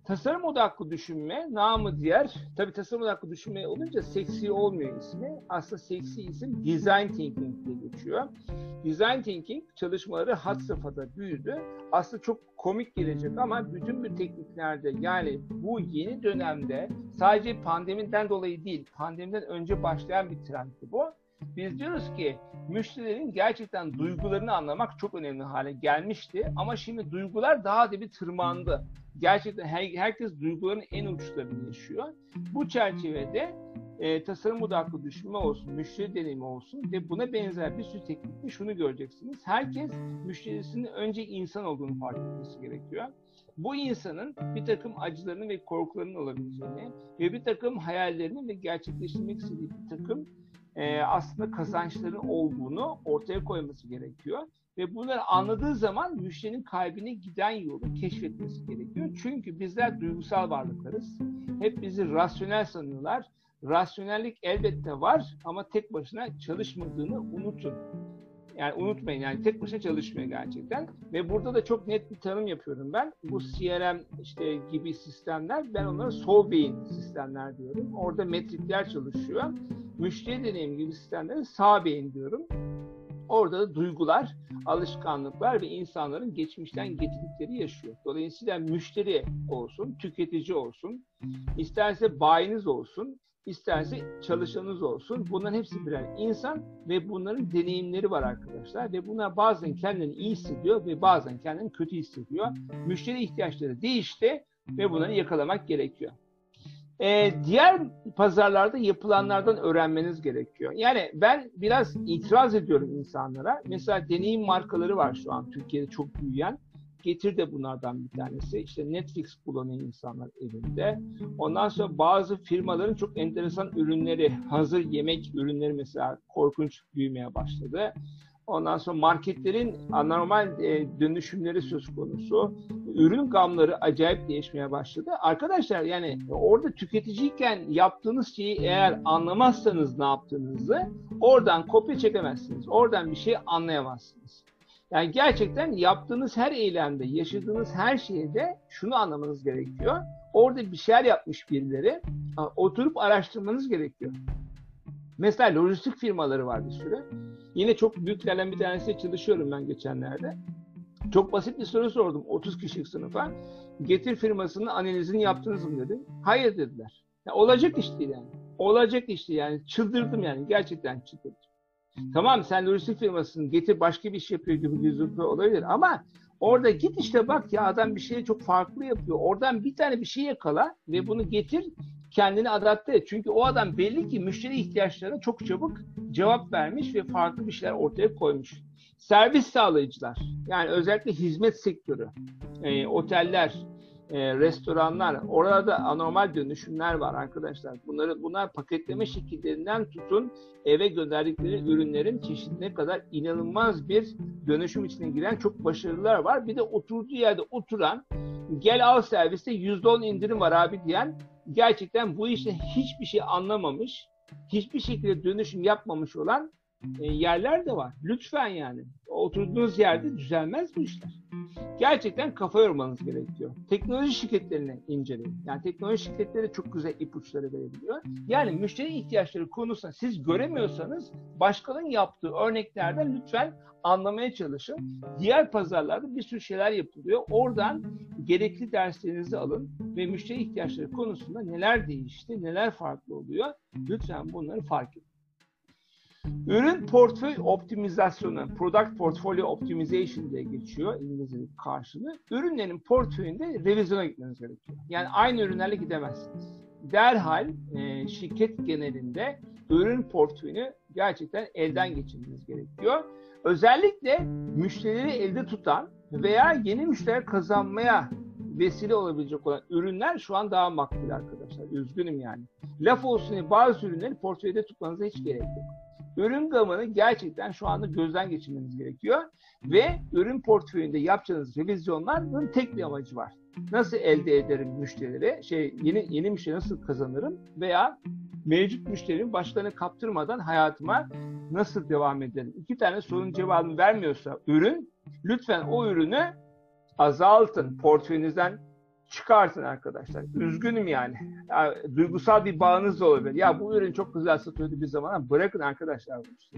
Tasarım odaklı düşünme, namı diğer, tabi tasarım odaklı düşünme olunca seksi olmuyor ismi. Aslında seksi isim design thinking diye geçiyor. Design thinking çalışmaları had safhada büyüdü. Aslında çok komik gelecek ama bütün bu tekniklerde yani bu yeni dönemde sadece pandemiden dolayı değil, pandemiden önce başlayan bir trendti bu. Biz diyoruz ki müşterilerin gerçekten duygularını anlamak çok önemli hale gelmişti. Ama şimdi duygular daha da bir tırmandı. Gerçekten her, herkes duyguların en uçlarını yaşıyor. Bu çerçevede e, tasarım odaklı düşünme olsun, müşteri deneyimi olsun ve buna benzer bir sürü teknikte şunu göreceksiniz. Herkes müşterisinin önce insan olduğunu fark etmesi gerekiyor. Bu insanın bir takım acılarının ve korkularının olabileceğini ve bir takım hayallerinin ve gerçekleştirmek istediği bir takım e, aslında kazançların olduğunu ortaya koyması gerekiyor. Ve bunları anladığı zaman müşterinin kalbine giden yolu keşfetmesi gerekiyor. Çünkü bizler duygusal varlıklarız. Hep bizi rasyonel sanıyorlar. Rasyonellik elbette var ama tek başına çalışmadığını unutun. Yani unutmayın yani tek başına çalışmıyor gerçekten. Ve burada da çok net bir tanım yapıyorum ben. Bu CRM işte gibi sistemler ben onlara sol beyin sistemler diyorum. Orada metrikler çalışıyor. Müşteri deneyim gibi sistemlere sağ beyin diyorum. Orada da duygular, alışkanlıklar ve insanların geçmişten getirdikleri yaşıyor. Dolayısıyla müşteri olsun, tüketici olsun, isterse bayiniz olsun, isterse çalışanınız olsun. Bunların hepsi birer insan ve bunların deneyimleri var arkadaşlar. Ve bunlar bazen kendini iyi hissediyor ve bazen kendini kötü hissediyor. Müşteri ihtiyaçları değişti ve bunları yakalamak gerekiyor. Ee, diğer pazarlarda yapılanlardan öğrenmeniz gerekiyor. Yani ben biraz itiraz ediyorum insanlara. Mesela deneyim markaları var şu an Türkiye'de çok büyüyen. Getir de bunlardan bir tanesi. İşte Netflix kullanıyor insanlar evinde. Ondan sonra bazı firmaların çok enteresan ürünleri, hazır yemek ürünleri mesela korkunç büyümeye başladı. Ondan sonra marketlerin anormal e, dönüşümleri söz konusu. Ürün gamları acayip değişmeye başladı. Arkadaşlar yani orada tüketiciyken yaptığınız şeyi eğer anlamazsanız ne yaptığınızı oradan kopya çekemezsiniz. Oradan bir şey anlayamazsınız. Yani gerçekten yaptığınız her eylemde, yaşadığınız her şeyde şunu anlamanız gerekiyor. Orada bir şeyler yapmış birileri. Oturup araştırmanız gerekiyor. Mesela lojistik firmaları var bir sürü. Yine çok büyüklerden bir tanesi çalışıyorum ben geçenlerde. Çok basit bir soru sordum 30 kişilik sınıfa. Getir firmasının analizini yaptınız mı dedim. Hayır dediler. Ya olacak iş değil yani. Olacak iş değil yani. Çıldırdım yani. Gerçekten çıldırdım. Tamam sen lojistik firmasının getir başka bir iş yapıyor gibi gözüküyor olabilir ama orada git işte bak ya adam bir şeyi çok farklı yapıyor. Oradan bir tane bir şey yakala ve bunu getir kendini adapte et. Çünkü o adam belli ki müşteri ihtiyaçlarına çok çabuk cevap vermiş ve farklı bir şeyler ortaya koymuş. Servis sağlayıcılar yani özellikle hizmet sektörü, e, oteller, e, restoranlar, orada anormal dönüşümler var arkadaşlar. Bunları bunlar paketleme şekillerinden tutun eve gönderdikleri ürünlerin çeşidine kadar inanılmaz bir dönüşüm içine giren çok başarılılar var. Bir de oturduğu yerde oturan gel al serviste %10 indirim var abi diyen gerçekten bu işe hiçbir şey anlamamış, hiçbir şekilde dönüşüm yapmamış olan e, yerler de var. Lütfen yani. Oturduğunuz yerde düzelmez bu işler. Gerçekten kafa yormanız gerekiyor. Teknoloji şirketlerini inceleyin. Yani teknoloji şirketleri çok güzel ipuçları verebiliyor. Yani müşteri ihtiyaçları konusunda siz göremiyorsanız başkalarının yaptığı örneklerden lütfen anlamaya çalışın. Diğer pazarlarda bir sürü şeyler yapılıyor. Oradan gerekli derslerinizi alın ve müşteri ihtiyaçları konusunda neler değişti, neler farklı oluyor. Lütfen bunları fark edin. Ürün portföy optimizasyonu, product portfolio optimization diye geçiyor İngilizce'nin karşılığı. Ürünlerin portföyünde revizyona gitmeniz gerekiyor. Yani aynı ürünlerle gidemezsiniz. Derhal e, şirket genelinde ürün portföyünü gerçekten elden geçirmeniz gerekiyor. Özellikle müşterileri elde tutan veya yeni müşteri kazanmaya vesile olabilecek olan ürünler şu an daha makbul arkadaşlar. Üzgünüm yani. Laf olsun diye bazı ürünleri portföyde tutmanıza hiç gerek yok. Ürün gamını gerçekten şu anda gözden geçirmeniz gerekiyor. Ve ürün portföyünde yapacağınız revizyonların tek bir amacı var. Nasıl elde ederim müşterileri, şey yeni yeni müşteri nasıl kazanırım veya mevcut müşterinin başlarını kaptırmadan hayatıma nasıl devam ederim? İki tane sorunun cevabını vermiyorsa ürün, lütfen o ürünü azaltın, portföyünüzden çıkartın arkadaşlar. Üzgünüm yani. Ya, duygusal bir bağınız da olabilir. Ya bu ürün çok güzel satıyordu bir zaman bırakın arkadaşlar bu işte.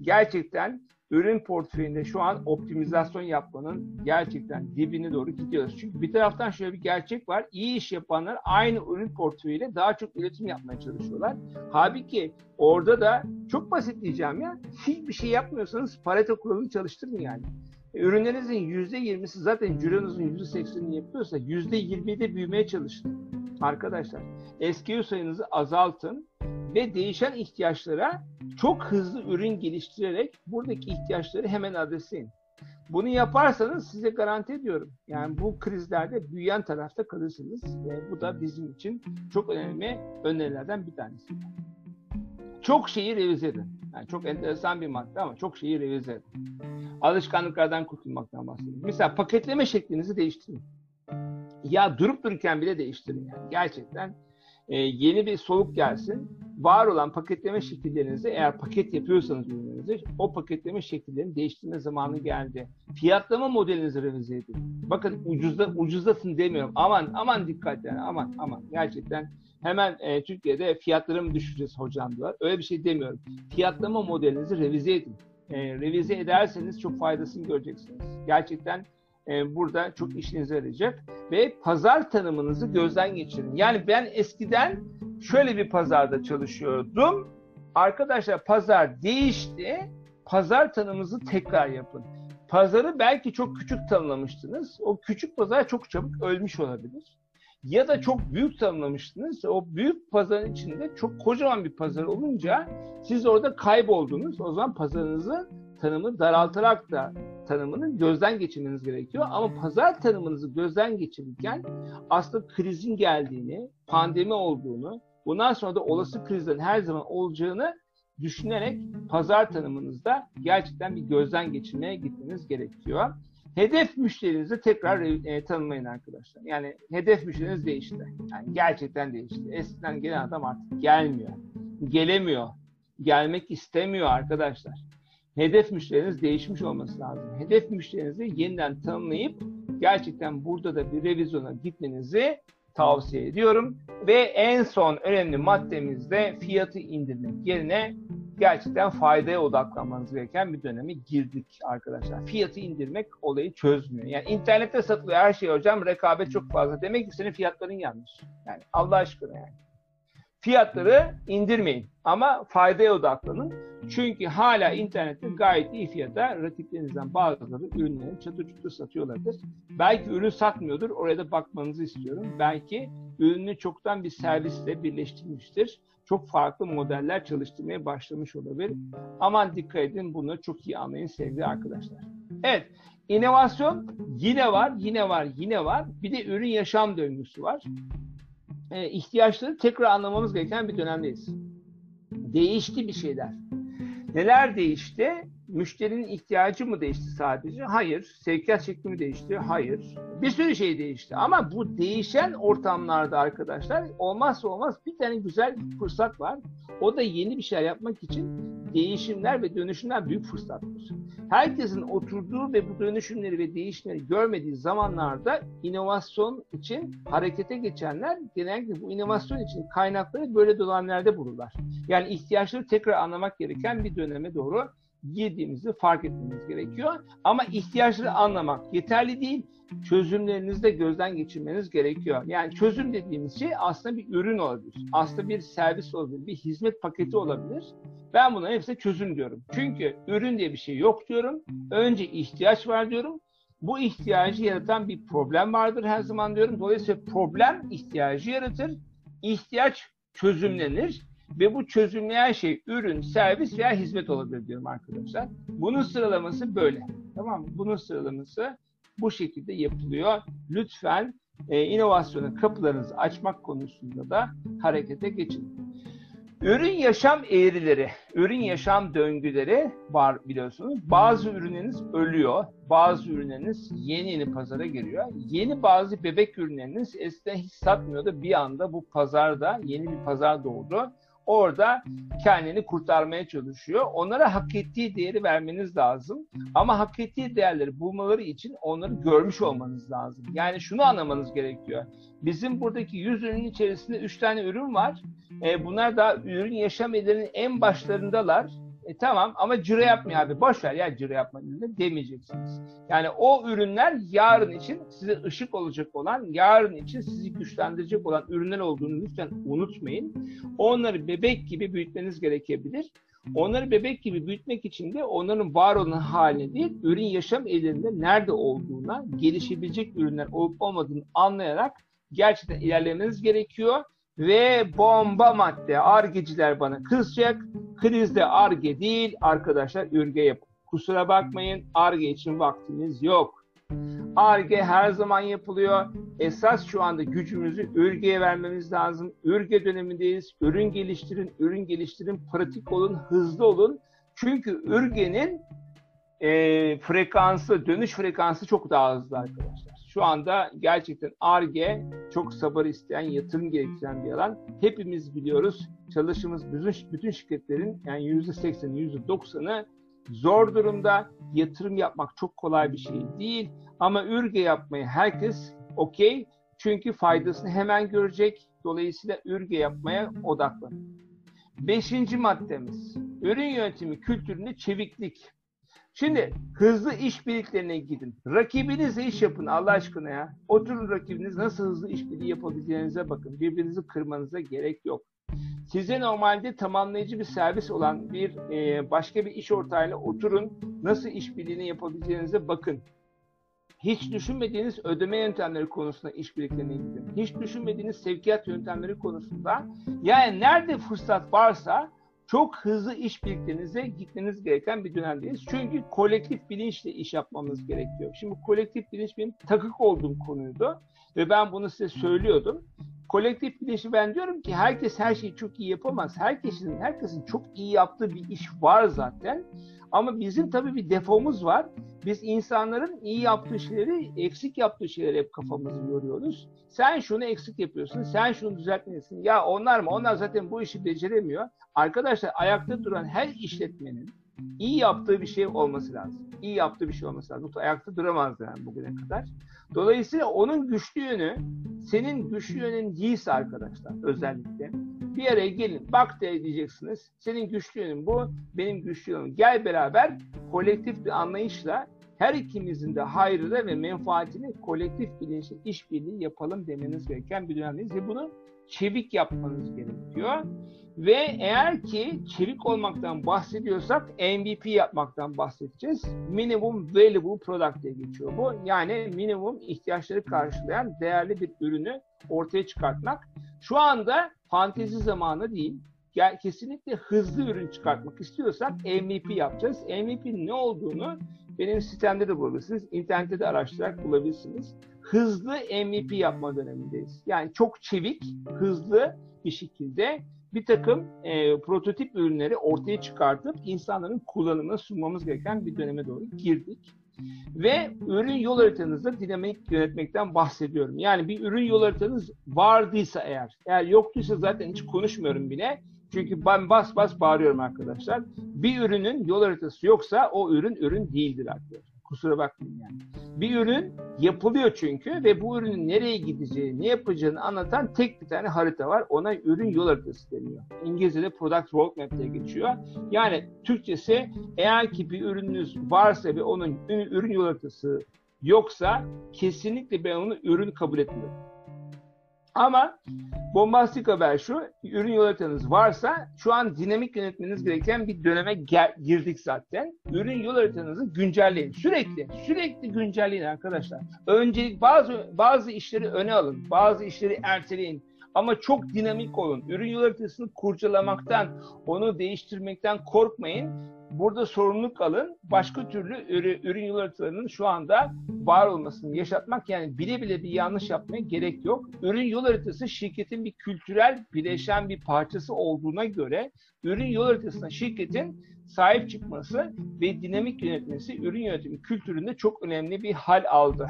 Gerçekten ürün portföyünde şu an optimizasyon yapmanın gerçekten dibine doğru gidiyoruz. Çünkü bir taraftan şöyle bir gerçek var. İyi iş yapanlar aynı ürün portföyüyle daha çok üretim yapmaya çalışıyorlar. Halbuki orada da çok basit diyeceğim ya. Hiçbir şey yapmıyorsanız Pareto kuralını çalıştırın yani. Ürünlerinizin %20'si zaten cironuzun %80'ini yapıyorsa %20'de büyümeye çalışın. Arkadaşlar SKU sayınızı azaltın ve değişen ihtiyaçlara çok hızlı ürün geliştirerek buradaki ihtiyaçları hemen adresleyin. Bunu yaparsanız size garanti ediyorum. Yani bu krizlerde büyüyen tarafta kalırsınız. Ve bu da bizim için çok önemli önerilerden bir tanesi. Çok şeyi revize edin. Yani çok enteresan bir madde ama çok şeyi revize edin. Alışkanlıklardan kurtulmaktan bahsediyorum. Mesela paketleme şeklinizi değiştirin. Ya durup dururken bile değiştirin yani. Gerçekten e, yeni bir soluk gelsin. Var olan paketleme şekillerinizi eğer paket yapıyorsanız ürünlerinizi o paketleme şekillerini değiştirme zamanı geldi. Fiyatlama modelinizi revize edin. Bakın ucuzda ucuzlasın demiyorum. Aman aman dikkat yani aman aman gerçekten hemen e, Türkiye'de fiyatları mı düşüreceğiz hocam diyorlar. Öyle bir şey demiyorum. Fiyatlama modelinizi revize edin. E, revize ederseniz çok faydasını göreceksiniz. Gerçekten e, burada çok işinize yarayacak. Ve pazar tanımınızı gözden geçirin. Yani ben eskiden şöyle bir pazarda çalışıyordum. Arkadaşlar pazar değişti. Pazar tanımınızı tekrar yapın. Pazarı belki çok küçük tanımlamıştınız. O küçük pazar çok çabuk ölmüş olabilir. Ya da çok büyük tanımlamıştınız. O büyük pazarın içinde çok kocaman bir pazar olunca siz orada kayboldunuz. O zaman pazarınızı tanımı daraltarak da tanımını gözden geçirmeniz gerekiyor. Ama pazar tanımınızı gözden geçirirken aslında krizin geldiğini, pandemi olduğunu, bundan sonra da olası krizlerin her zaman olacağını düşünerek pazar tanımınızda gerçekten bir gözden geçirmeye gitmeniz gerekiyor. Hedef müşterinizi tekrar e, tanımlayın arkadaşlar. Yani hedef müşteriniz değişti. Yani gerçekten değişti. Eskiden gelen adam artık gelmiyor. Gelemiyor. Gelmek istemiyor arkadaşlar. Hedef müşteriniz değişmiş olması lazım. Hedef müşterinizi yeniden tanımlayıp gerçekten burada da bir revizyona gitmenizi tavsiye ediyorum. Ve en son önemli maddemizde fiyatı indirmek yerine gerçekten faydaya odaklanmanız gereken bir döneme girdik arkadaşlar. Fiyatı indirmek olayı çözmüyor. Yani internette satılıyor her şey hocam rekabet çok fazla. Demek ki senin fiyatların yanlış. Yani Allah aşkına yani. Fiyatları indirmeyin ama faydaya odaklanın. Çünkü hala internette gayet iyi fiyata rakiplerinizden bazıları ürünleri çatır çutur satıyorlardır. Belki ürün satmıyordur. Oraya da bakmanızı istiyorum. Belki ürünü çoktan bir servisle birleştirmiştir. Çok farklı modeller çalıştırmaya başlamış olabilir. Aman dikkat edin bunu çok iyi anlayın sevgili arkadaşlar. Evet. İnovasyon yine var, yine var, yine var. Bir de ürün yaşam döngüsü var. Ee, ihtiyaçları tekrar anlamamız gereken bir dönemdeyiz. Değişti bir şeyler. Neler değişti? Müşterinin ihtiyacı mı değişti sadece? Hayır. Sevkiyat şekli mi değişti? Hayır. Bir sürü şey değişti. Ama bu değişen ortamlarda arkadaşlar olmazsa olmaz bir tane güzel fırsat var. O da yeni bir şey yapmak için değişimler ve dönüşümler büyük fırsattır. Herkesin oturduğu ve bu dönüşümleri ve değişimleri görmediği zamanlarda inovasyon için harekete geçenler genellikle bu inovasyon için kaynakları böyle dönemlerde bulurlar. Yani ihtiyaçları tekrar anlamak gereken bir döneme doğru girdiğimizi fark etmemiz gerekiyor. Ama ihtiyaçları anlamak yeterli değil. Çözümlerinizi de gözden geçirmeniz gerekiyor. Yani çözüm dediğimiz şey aslında bir ürün olabilir. Aslında bir servis olabilir. Bir hizmet paketi olabilir. Ben buna hepsine çözüm diyorum. Çünkü ürün diye bir şey yok diyorum. Önce ihtiyaç var diyorum. Bu ihtiyacı yaratan bir problem vardır her zaman diyorum. Dolayısıyla problem ihtiyacı yaratır. İhtiyaç çözümlenir ve bu çözümleyen şey ürün, servis veya hizmet olabilir diyorum arkadaşlar. Bunun sıralaması böyle. Tamam mı? Bunun sıralaması bu şekilde yapılıyor. Lütfen e, inovasyona kapılarınızı açmak konusunda da harekete geçin. Ürün yaşam eğrileri, ürün yaşam döngüleri var biliyorsunuz. Bazı ürünleriniz ölüyor, bazı ürünleriniz yeni yeni pazara giriyor. Yeni bazı bebek ürünleriniz eskiden hiç satmıyordu. Bir anda bu pazarda yeni bir pazar doğdu orada kendini kurtarmaya çalışıyor. Onlara hak ettiği değeri vermeniz lazım. Ama hak ettiği değerleri bulmaları için onları görmüş olmanız lazım. Yani şunu anlamanız gerekiyor. Bizim buradaki 100 ürünün içerisinde 3 tane ürün var. E, bunlar da ürün yaşam en başlarındalar. E tamam ama ciro yapmıyor abi. Boş ver ya ciro yapma demeyeceksiniz. Yani o ürünler yarın için size ışık olacak olan, yarın için sizi güçlendirecek olan ürünler olduğunu lütfen unutmayın. Onları bebek gibi büyütmeniz gerekebilir. Onları bebek gibi büyütmek için de onların var olan haline değil, ürün yaşam ellerinde nerede olduğuna, gelişebilecek ürünler olup olmadığını anlayarak gerçekten ilerlemeniz gerekiyor. Ve bomba madde, argeciler bana kızacak. Krizde arge değil, arkadaşlar ürge yapın. Kusura bakmayın, arge için vaktimiz yok. Arge her zaman yapılıyor. Esas şu anda gücümüzü ürgeye vermemiz lazım. Ürge dönemindeyiz. Ürün geliştirin, ürün geliştirin, pratik olun, hızlı olun. Çünkü ürgenin e, frekansı, dönüş frekansı çok daha hızlı arkadaşlar. Şu anda gerçekten ARGE çok sabır isteyen, yatırım gerektiren bir alan. Hepimiz biliyoruz. Çalışımız bütün, bütün şirketlerin yani %80'i, %90'ı zor durumda. Yatırım yapmak çok kolay bir şey değil. Ama ürge yapmayı herkes okey. Çünkü faydasını hemen görecek. Dolayısıyla ürge yapmaya odaklanın. Beşinci maddemiz. Ürün yönetimi kültüründe çeviklik. Şimdi hızlı iş birliklerine gidin. Rakibinizle iş yapın Allah aşkına ya. Oturun rakibiniz nasıl hızlı işbirliği yapabileceğinize bakın. Birbirinizi kırmanıza gerek yok. Size normalde tamamlayıcı bir servis olan bir e, başka bir iş ortağıyla oturun. Nasıl işbirliğini yapabileceğinize bakın. Hiç düşünmediğiniz ödeme yöntemleri konusunda işbirliklerine gidin. Hiç düşünmediğiniz sevkiyat yöntemleri konusunda yani nerede fırsat varsa çok hızlı iş birliklerinize gitmeniz gereken bir dönemdeyiz. Çünkü kolektif bilinçle iş yapmamız gerekiyor. Şimdi kolektif bilinç benim takık olduğum konuydu ve ben bunu size söylüyordum. Kolektif bilinçli ben diyorum ki herkes her şeyi çok iyi yapamaz. Herkesin herkesin çok iyi yaptığı bir iş var zaten. Ama bizim tabii bir defomuz var. Biz insanların iyi yaptığı şeyleri, eksik yaptığı şeyleri hep kafamızı yoruyoruz. Sen şunu eksik yapıyorsun, sen şunu düzeltmelisin. Ya onlar mı? Onlar zaten bu işi beceremiyor. Arkadaşlar ayakta duran her işletmenin iyi yaptığı bir şey olması lazım. İyi yaptığı bir şey olması lazım. Ayakta duramaz yani bugüne kadar. Dolayısıyla onun güçlü yönü senin güçlü yönün değilse arkadaşlar özellikle bir araya gelin. Bak de diyeceksiniz. Senin güçlü yönün bu, benim güçlü yönüm. Gel beraber kolektif bir anlayışla her ikimizin de hayrına ve menfaatini kolektif bilinçli işbirliği yapalım demeniz gereken bir dönemdeyiz. Ve bunu çevik yapmanız gerekiyor. Ve eğer ki çevik olmaktan bahsediyorsak MVP yapmaktan bahsedeceğiz. Minimum Valuable Product diye geçiyor bu. Yani minimum ihtiyaçları karşılayan değerli bir ürünü ortaya çıkartmak. Şu anda fantezi zamanı değil. gel, kesinlikle hızlı ürün çıkartmak istiyorsak MVP yapacağız. MVP ne olduğunu benim sitemde de bulabilirsiniz. İnternette de araştırarak bulabilirsiniz. Hızlı MVP yapma dönemindeyiz. Yani çok çevik, hızlı bir şekilde bir takım e, prototip ürünleri ortaya çıkartıp insanların kullanımına sunmamız gereken bir döneme doğru girdik. Ve ürün yol haritanızda dinamik yönetmekten bahsediyorum. Yani bir ürün yol haritanız vardıysa eğer, eğer yoktuysa zaten hiç konuşmuyorum bile. Çünkü ben bas bas bağırıyorum arkadaşlar. Bir ürünün yol haritası yoksa o ürün ürün değildir arkadaşlar. Kusura bakmayın yani. Bir ürün yapılıyor çünkü ve bu ürünün nereye gideceği, ne yapacağını anlatan tek bir tane harita var. Ona ürün yol haritası deniyor. İngilizce'de Product Roadmap diye geçiyor. Yani Türkçesi eğer ki bir ürününüz varsa ve onun ürün yol haritası yoksa kesinlikle ben onu ürün kabul etmiyorum. Ama bombastik haber şu, ürün yol haritanız varsa şu an dinamik yönetmeniz gereken bir döneme girdik zaten. Ürün yol haritanızı güncelleyin. Sürekli, sürekli güncelleyin arkadaşlar. Öncelik bazı bazı işleri öne alın, bazı işleri erteleyin. Ama çok dinamik olun. Ürün yol haritasını kurcalamaktan, onu değiştirmekten korkmayın burada sorumluluk alın. Başka türlü ürün yol haritalarının şu anda var olmasını yaşatmak yani bile bile bir yanlış yapmaya gerek yok. Ürün yol haritası şirketin bir kültürel bileşen bir parçası olduğuna göre ürün yol haritasına şirketin sahip çıkması ve dinamik yönetmesi ürün yönetimi kültüründe çok önemli bir hal aldı.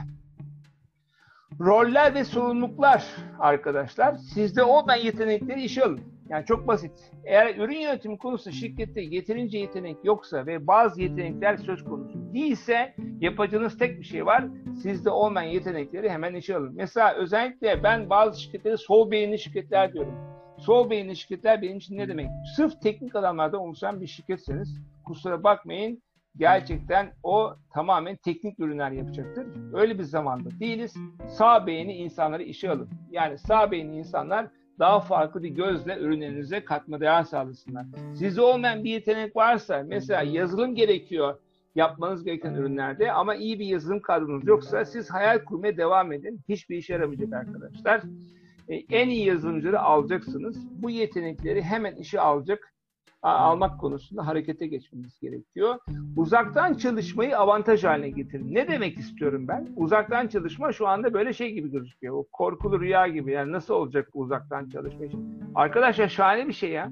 Roller ve sorumluluklar arkadaşlar. Sizde olmayan yetenekleri işe alın. Yani çok basit. Eğer ürün yönetimi konusu şirkette yeterince yetenek yoksa ve bazı yetenekler söz konusu değilse yapacağınız tek bir şey var. Sizde olmayan yetenekleri hemen işe alın. Mesela özellikle ben bazı şirketlere sol beyinli şirketler diyorum. Sol beyinli şirketler benim için ne demek? Sırf teknik adamlardan oluşan bir şirketseniz kusura bakmayın gerçekten o tamamen teknik ürünler yapacaktır. Öyle bir zamanda değiliz. Sağ beyni insanları işe alın. Yani sağ beyni insanlar daha farklı bir gözle ürünlerinize katma değer sağlasınlar. Sizde olmayan bir yetenek varsa mesela yazılım gerekiyor yapmanız gereken ürünlerde ama iyi bir yazılım kadronuz yoksa siz hayal kurmaya devam edin. Hiçbir işe yaramayacak arkadaşlar. E, en iyi yazılımcıları alacaksınız. Bu yetenekleri hemen işe alacak almak konusunda harekete geçmemiz gerekiyor. Uzaktan çalışmayı avantaj haline getirin. Ne demek istiyorum ben? Uzaktan çalışma şu anda böyle şey gibi gözüküyor. O korkulu rüya gibi. Yani nasıl olacak uzaktan çalışma? Arkadaşlar şahane bir şey ya.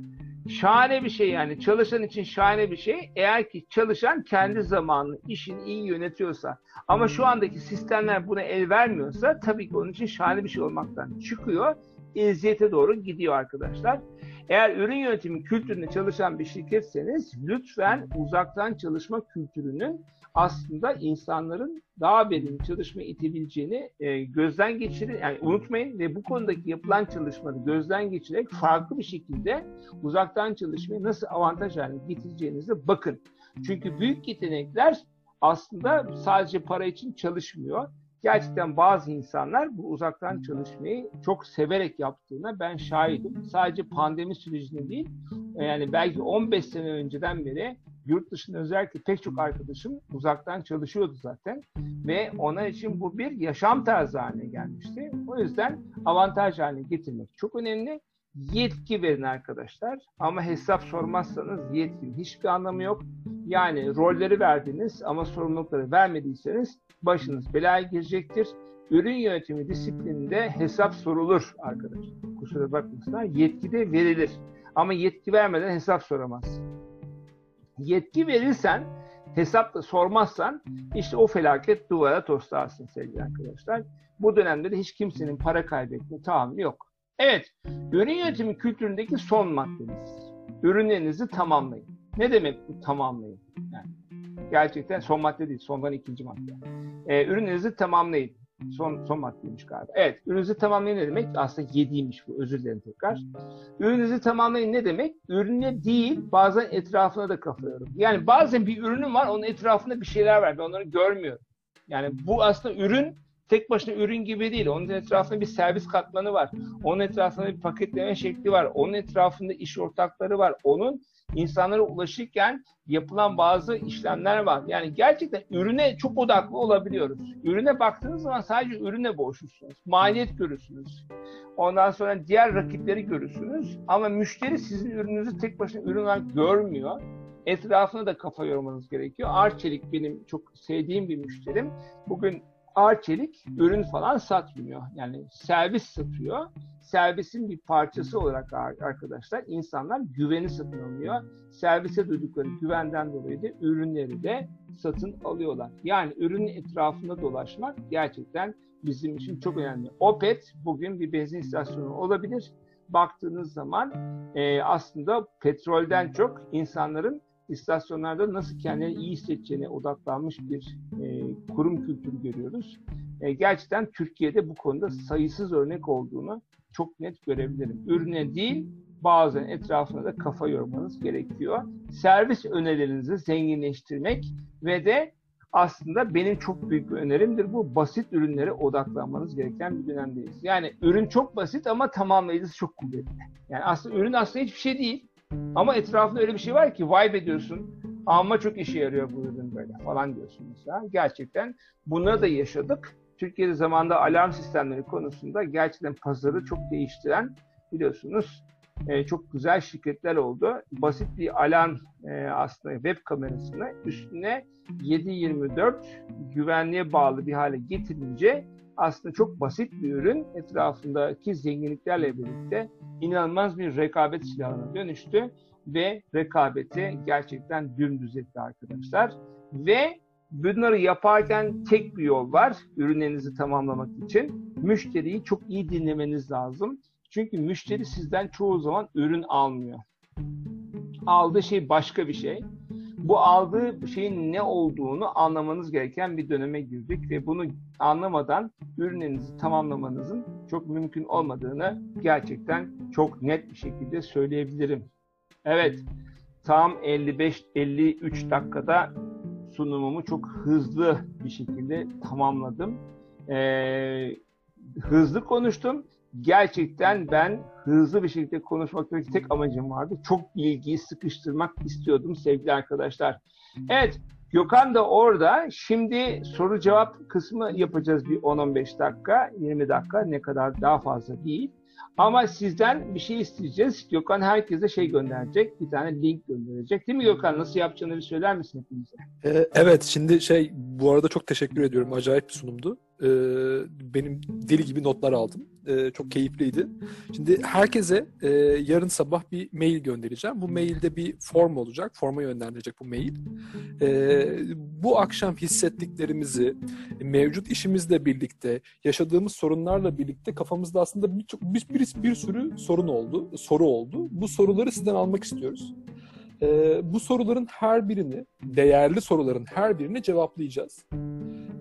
Şahane bir şey yani. Çalışan için şahane bir şey. Eğer ki çalışan kendi zamanını, işini iyi yönetiyorsa. Ama şu andaki sistemler buna el vermiyorsa tabii ki onun için şahane bir şey olmaktan çıkıyor. Eziyete doğru gidiyor arkadaşlar. Eğer ürün yönetimi kültüründe çalışan bir şirketseniz lütfen uzaktan çalışma kültürünün aslında insanların daha verimli çalışma itebileceğini e, gözden geçirin. Yani unutmayın ve bu konudaki yapılan çalışmaları gözden geçirerek farklı bir şekilde uzaktan çalışmayı nasıl avantaj haline getireceğinize bakın. Çünkü büyük yetenekler aslında sadece para için çalışmıyor gerçekten bazı insanlar bu uzaktan çalışmayı çok severek yaptığına ben şahidim. Sadece pandemi sürecinde değil, yani belki 15 sene önceden beri yurt dışında özellikle pek çok arkadaşım uzaktan çalışıyordu zaten ve ona için bu bir yaşam tarzı haline gelmişti. O yüzden avantaj haline getirmek çok önemli. Yetki verin arkadaşlar ama hesap sormazsanız yetkinin hiçbir anlamı yok. Yani rolleri verdiniz ama sorumlulukları vermediyseniz başınız belaya girecektir. Ürün yönetimi disiplininde hesap sorulur arkadaşlar. Kusura bakmasınlar. Yetki de verilir. Ama yetki vermeden hesap soramaz. Yetki verirsen, hesap da sormazsan işte o felaket duvara toslarsın sevgili arkadaşlar. Bu dönemde de hiç kimsenin para kaybetme tahammülü yok. Evet, ürün yönetimi kültüründeki son maddemiz. Ürünlerinizi tamamlayın. Ne demek bu tamamlayın? Yani gerçekten son madde değil, sondan ikinci madde. Ee, ürünlerinizi tamamlayın. Son, son maddeymiş galiba. Evet, ürününüzü tamamlayın ne demek? Aslında yediymiş bu, özür dilerim tekrar. Ürününüzü tamamlayın ne demek? Ürüne değil, bazen etrafına da kafıyorum. Yani bazen bir ürünüm var, onun etrafında bir şeyler var. Ben onları görmüyorum. Yani bu aslında ürün tek başına ürün gibi değil. Onun etrafında bir servis katmanı var. Onun etrafında bir paketleme şekli var. Onun etrafında iş ortakları var. Onun insanlara ulaşırken yapılan bazı işlemler var. Yani gerçekten ürüne çok odaklı olabiliyoruz. Ürüne baktığınız zaman sadece ürüne boğuşursunuz. Maliyet görürsünüz. Ondan sonra diğer rakipleri görürsünüz. Ama müşteri sizin ürününüzü tek başına ürün olarak görmüyor. Etrafına da kafa yormanız gerekiyor. Arçelik benim çok sevdiğim bir müşterim. Bugün Arçelik ürün falan satmıyor. Yani servis satıyor. Servisin bir parçası olarak arkadaşlar insanlar güveni satın alıyor. Servise duydukları güvenden dolayı da ürünleri de satın alıyorlar. Yani ürünün etrafında dolaşmak gerçekten bizim için çok önemli. Opet bugün bir benzin istasyonu olabilir. Baktığınız zaman e, aslında petrolden çok insanların istasyonlarda nasıl kendini iyi hissedeceğine odaklanmış bir e, kurum kültürü görüyoruz. E, gerçekten Türkiye'de bu konuda sayısız örnek olduğunu çok net görebilirim. Ürüne değil, bazen etrafına da kafa yormanız gerekiyor. Servis önerilerinizi zenginleştirmek ve de aslında benim çok büyük bir önerimdir bu. Basit ürünlere odaklanmanız gereken bir dönemdeyiz. Yani ürün çok basit ama tamamlayıcısı çok kuvvetli. Yani aslında ürün aslında hiçbir şey değil. Ama etrafında öyle bir şey var ki vibe ediyorsun. Ama çok işe yarıyor bu ürün böyle falan diyorsun mesela. Gerçekten bunları da yaşadık. Türkiye'de zamanda alarm sistemleri konusunda gerçekten pazarı çok değiştiren biliyorsunuz e, çok güzel şirketler oldu. Basit bir alarm e, aslında web kamerasını üstüne 7-24 güvenliğe bağlı bir hale getirince aslında çok basit bir ürün etrafındaki zenginliklerle birlikte inanılmaz bir rekabet silahına dönüştü ve rekabeti gerçekten dümdüz etti arkadaşlar. Ve bunları yaparken tek bir yol var ürünlerinizi tamamlamak için. Müşteriyi çok iyi dinlemeniz lazım. Çünkü müşteri sizden çoğu zaman ürün almıyor. Aldığı şey başka bir şey bu aldığı şeyin ne olduğunu anlamanız gereken bir döneme girdik ve bunu anlamadan ürünlerinizi tamamlamanızın çok mümkün olmadığını gerçekten çok net bir şekilde söyleyebilirim. Evet, tam 55-53 dakikada sunumumu çok hızlı bir şekilde tamamladım. Ee, hızlı konuştum gerçekten ben hızlı bir şekilde konuşmaktaki tek amacım vardı. Çok bilgiyi sıkıştırmak istiyordum sevgili arkadaşlar. Evet, Gökhan da orada. Şimdi soru cevap kısmı yapacağız bir 10-15 dakika, 20 dakika ne kadar daha fazla değil. Ama sizden bir şey isteyeceğiz. Gökhan herkese şey gönderecek. Bir tane link gönderecek. Değil mi Gökhan? Nasıl yapacağını bir söyler misin hepimize? Ee, evet. Şimdi şey bu arada çok teşekkür ediyorum. Acayip bir sunumdu. Ee, benim deli gibi notlar aldım. Ee, çok keyifliydi. Şimdi herkese e, yarın sabah bir mail göndereceğim. Bu mailde bir form olacak. Forma yönlendirecek bu mail. Ee, bu akşam hissettiklerimizi mevcut işimizle birlikte, yaşadığımız sorunlarla birlikte kafamızda aslında birçok bir, bir, bir sürü sorun oldu, soru oldu. Bu soruları sizden almak istiyoruz. Ee, bu soruların her birini, değerli soruların her birini cevaplayacağız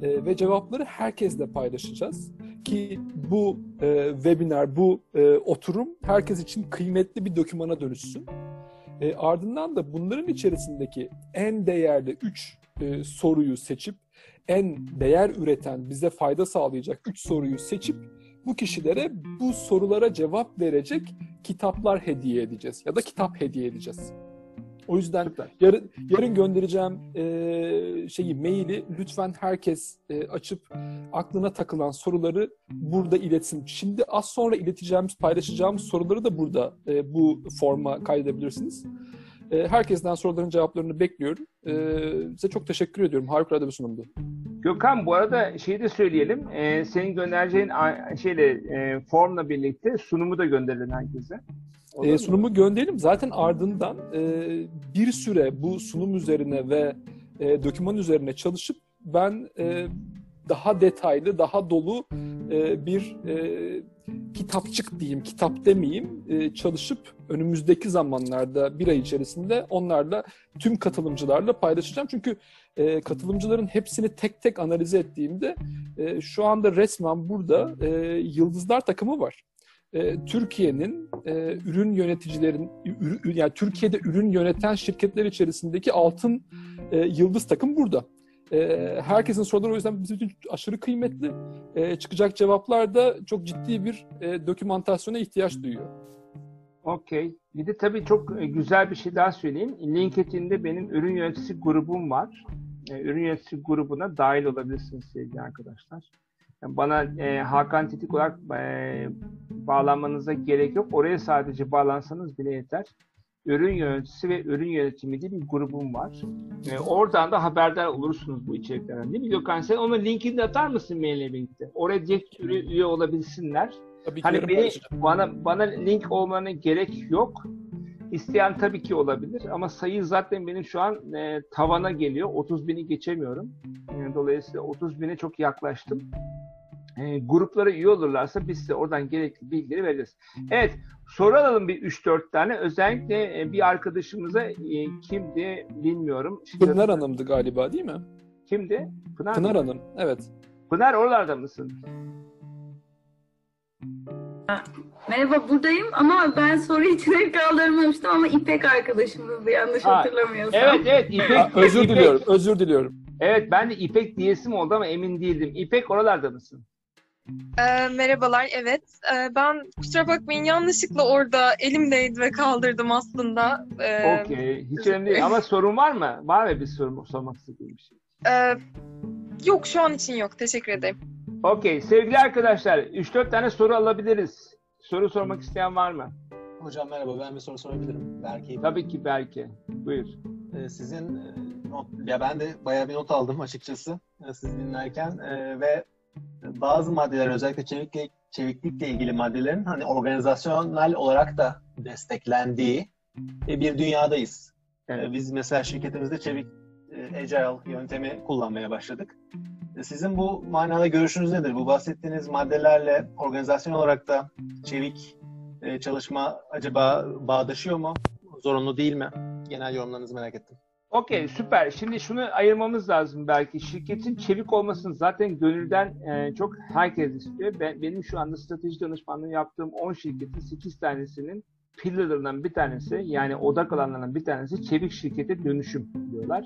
e, ve cevapları herkesle paylaşacağız ki bu e, webinar, bu e, oturum herkes için kıymetli bir dokümana dönüşsün. E, ardından da bunların içerisindeki en değerli üç e, soruyu seçip en değer üreten, bize fayda sağlayacak üç soruyu seçip bu kişilere bu sorulara cevap verecek kitaplar hediye edeceğiz ya da kitap hediye edeceğiz. O yüzden Süper. yarın, yarın göndereceğim e, şeyi maili lütfen herkes e, açıp aklına takılan soruları burada iletsin. Şimdi az sonra ileteceğimiz, paylaşacağımız soruları da burada e, bu forma kaydedebilirsiniz. E, herkesten soruların cevaplarını bekliyorum. E, size çok teşekkür ediyorum. Harikulade bir sunumdu. Gökhan bu arada şeyi de söyleyelim. E, senin göndereceğin şeyle e, formla birlikte sunumu da gönderin herkese. E, sunumu gönderelim. Zaten ardından e, bir süre bu sunum üzerine ve e, doküman üzerine çalışıp ben e, daha detaylı, daha dolu e, bir e, kitapçık diyeyim, kitap demeyeyim, e, çalışıp önümüzdeki zamanlarda bir ay içerisinde onlarla tüm katılımcılarla paylaşacağım. Çünkü e, katılımcıların hepsini tek tek analiz ettiğimde e, şu anda resmen burada e, yıldızlar takımı var e, Türkiye'nin e, ürün yöneticilerin ürün, yani Türkiye'de ürün yöneten şirketler içerisindeki altın e, yıldız takım burada. E, herkesin soruları o yüzden bizim için aşırı kıymetli. E, çıkacak cevaplar da çok ciddi bir e, dokümantasyona ihtiyaç duyuyor. Okey. Bir de tabii çok e, güzel bir şey daha söyleyeyim. LinkedIn'de benim ürün yöneticisi grubum var. E, ürün yöneticisi grubuna dahil olabilirsiniz sevgili arkadaşlar. Bana e, Hakan Titik olarak e, bağlanmanıza gerek yok. Oraya sadece bağlansanız bile yeter. Ürün yöneticisi ve ürün yönetimi diye bir grubum var. E, oradan da haberdar olursunuz bu içeriklerden. Değil mi Gökhan? Sen onu linkini atar mısın maille birlikte? Oraya direkt üye, üye olabilsinler. Tabii Hani beni, bana, bana link olmana gerek yok. İsteyen tabii ki olabilir ama sayı zaten benim şu an e, tavana geliyor. 30 bini geçemiyorum. E, dolayısıyla 30 bine çok yaklaştım. E, gruplara üye olurlarsa biz size oradan gerekli bilgileri vereceğiz. Evet, soru alalım bir 3-4 tane. Özellikle e, bir arkadaşımıza e, kimdi bilmiyorum. Şimdi- Pınar Hanım'dı galiba değil mi? Kimdi? Pınar, Pınar mı? Hanım. Evet. Pınar oralarda mısın? Merhaba buradayım ama ben soru için el kaldırmamıştım ama İpek arkadaşımızdı yanlış Ha, hatırlamıyorsam. Evet evet İpek. Aa, özür İpek. diliyorum. Özür diliyorum. Evet ben de İpek diyesim oldu ama emin değildim. İpek oralarda mısın? Ee, merhabalar, evet. Ee, ben kusura bakmayın yanlışlıkla orada elimdeydi ve kaldırdım aslında. Ee, Okey. Hiç önemli değil. Ama sorun var mı? Var mı bir sorun sormak istediğim bir şey? e, yok şu an için yok. Teşekkür ederim. Okey. Sevgili arkadaşlar 3-4 tane soru alabiliriz. Soru sormak isteyen var mı? Hocam merhaba, ben bir soru sorabilirim. Belki Tabii ki belki. Buyur. e, sizin e, not, ya ben de bayağı bir not aldım açıkçası e, siz dinlerken e, ve bazı maddeler özellikle çeviklikle, çeviklikle ilgili maddelerin hani organizasyonel olarak da desteklendiği e, bir dünyadayız. Evet. E, Biz mesela şirketimizde çevik agile yöntemi kullanmaya başladık. Sizin bu manada görüşünüz nedir? Bu bahsettiğiniz maddelerle organizasyon olarak da çevik e, çalışma acaba bağdaşıyor mu? Zorunlu değil mi? Genel yorumlarınızı merak ettim. Okey süper. Şimdi şunu ayırmamız lazım belki. Şirketin çevik olmasını zaten gönülden e, çok herkes istiyor. Ben, benim şu anda strateji danışmanlığı yaptığım 10 şirketin 8 tanesinin pillarlarından bir tanesi yani odak alanlarından bir tanesi çevik şirkete dönüşüm diyorlar.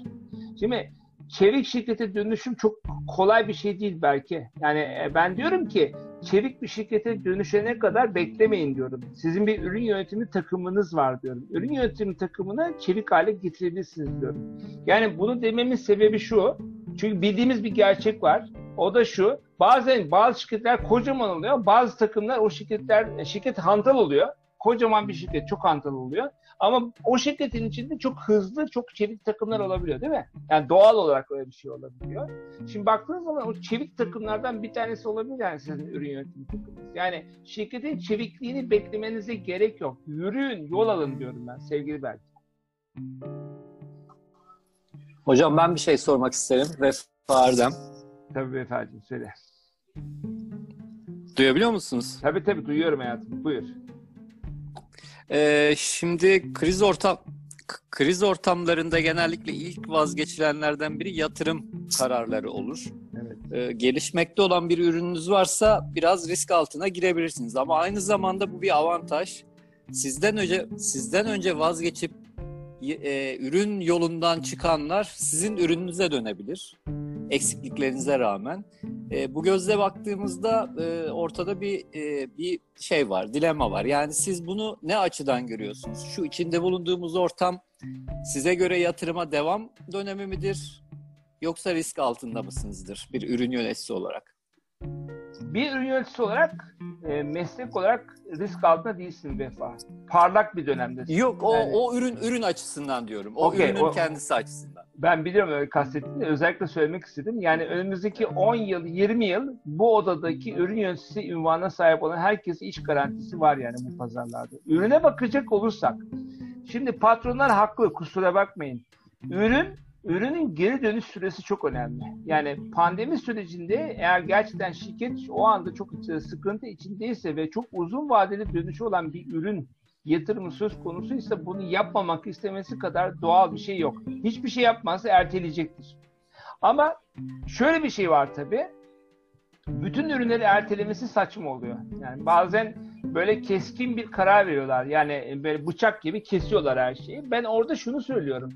Şimdi çevik şirkete dönüşüm çok kolay bir şey değil belki. Yani e, ben diyorum ki çevik bir şirkete dönüşene kadar beklemeyin diyorum. Sizin bir ürün yönetimi takımınız var diyorum. Ürün yönetimi takımını çevik hale getirebilirsiniz diyorum. Yani bunu dememin sebebi şu. Çünkü bildiğimiz bir gerçek var. O da şu. Bazen bazı şirketler kocaman oluyor. Bazı takımlar o şirketler şirket hantal oluyor. Kocaman bir şirket çok hantal oluyor. Ama o şirketin içinde çok hızlı, çok çevik takımlar olabiliyor değil mi? Yani doğal olarak öyle bir şey olabiliyor. Şimdi baktığınız zaman o çevik takımlardan bir tanesi olabilir yani sizin ürün yönetimi takımınız. Yani şirketin çevikliğini beklemenize gerek yok. Yürüyün, yol alın diyorum ben sevgili Berk. Hocam ben bir şey sormak isterim. Vefa Erdem. Tabii beyefendi söyle. Duyabiliyor musunuz? Tabii tabii duyuyorum hayatım. Buyur. Ee, şimdi kriz ortam kriz ortamlarında genellikle ilk vazgeçilenlerden biri yatırım kararları olur. Evet. Ee, gelişmekte olan bir ürününüz varsa biraz risk altına girebilirsiniz ama aynı zamanda bu bir avantaj. Sizden önce sizden önce vazgeçip e, ürün yolundan çıkanlar sizin ürününüze dönebilir. Eksikliklerinize rağmen. E, bu gözle baktığımızda e, ortada bir e, bir şey var, dilema var. Yani siz bunu ne açıdan görüyorsunuz? Şu içinde bulunduğumuz ortam size göre yatırıma devam dönemi midir? Yoksa risk altında mısınızdır bir ürün yöneticisi olarak? Bir ürün yöneticisi olarak, e, meslek olarak risk altında değilsin Vefa. Parlak bir dönemdesin. Yok, o Yani- o ürün ürün açısından diyorum. O Okey, ürünün o- kendisi açısından. Ben biliyorum öyle kastettiğini. Özellikle söylemek istedim. Yani önümüzdeki 10 yıl, 20 yıl bu odadaki ürün yöneticisi ünvanına sahip olan herkese iş garantisi var yani bu pazarlarda. Ürüne bakacak olursak, şimdi patronlar haklı kusura bakmayın. Ürün Ürünün geri dönüş süresi çok önemli. Yani pandemi sürecinde eğer gerçekten şirket o anda çok sıkıntı içindeyse ve çok uzun vadeli dönüşü olan bir ürün yatırımı söz konusuysa bunu yapmamak istemesi kadar doğal bir şey yok. Hiçbir şey yapmazsa erteleyecektir. Ama şöyle bir şey var tabii. Bütün ürünleri ertelemesi saçma oluyor. Yani bazen böyle keskin bir karar veriyorlar. Yani böyle bıçak gibi kesiyorlar her şeyi. Ben orada şunu söylüyorum.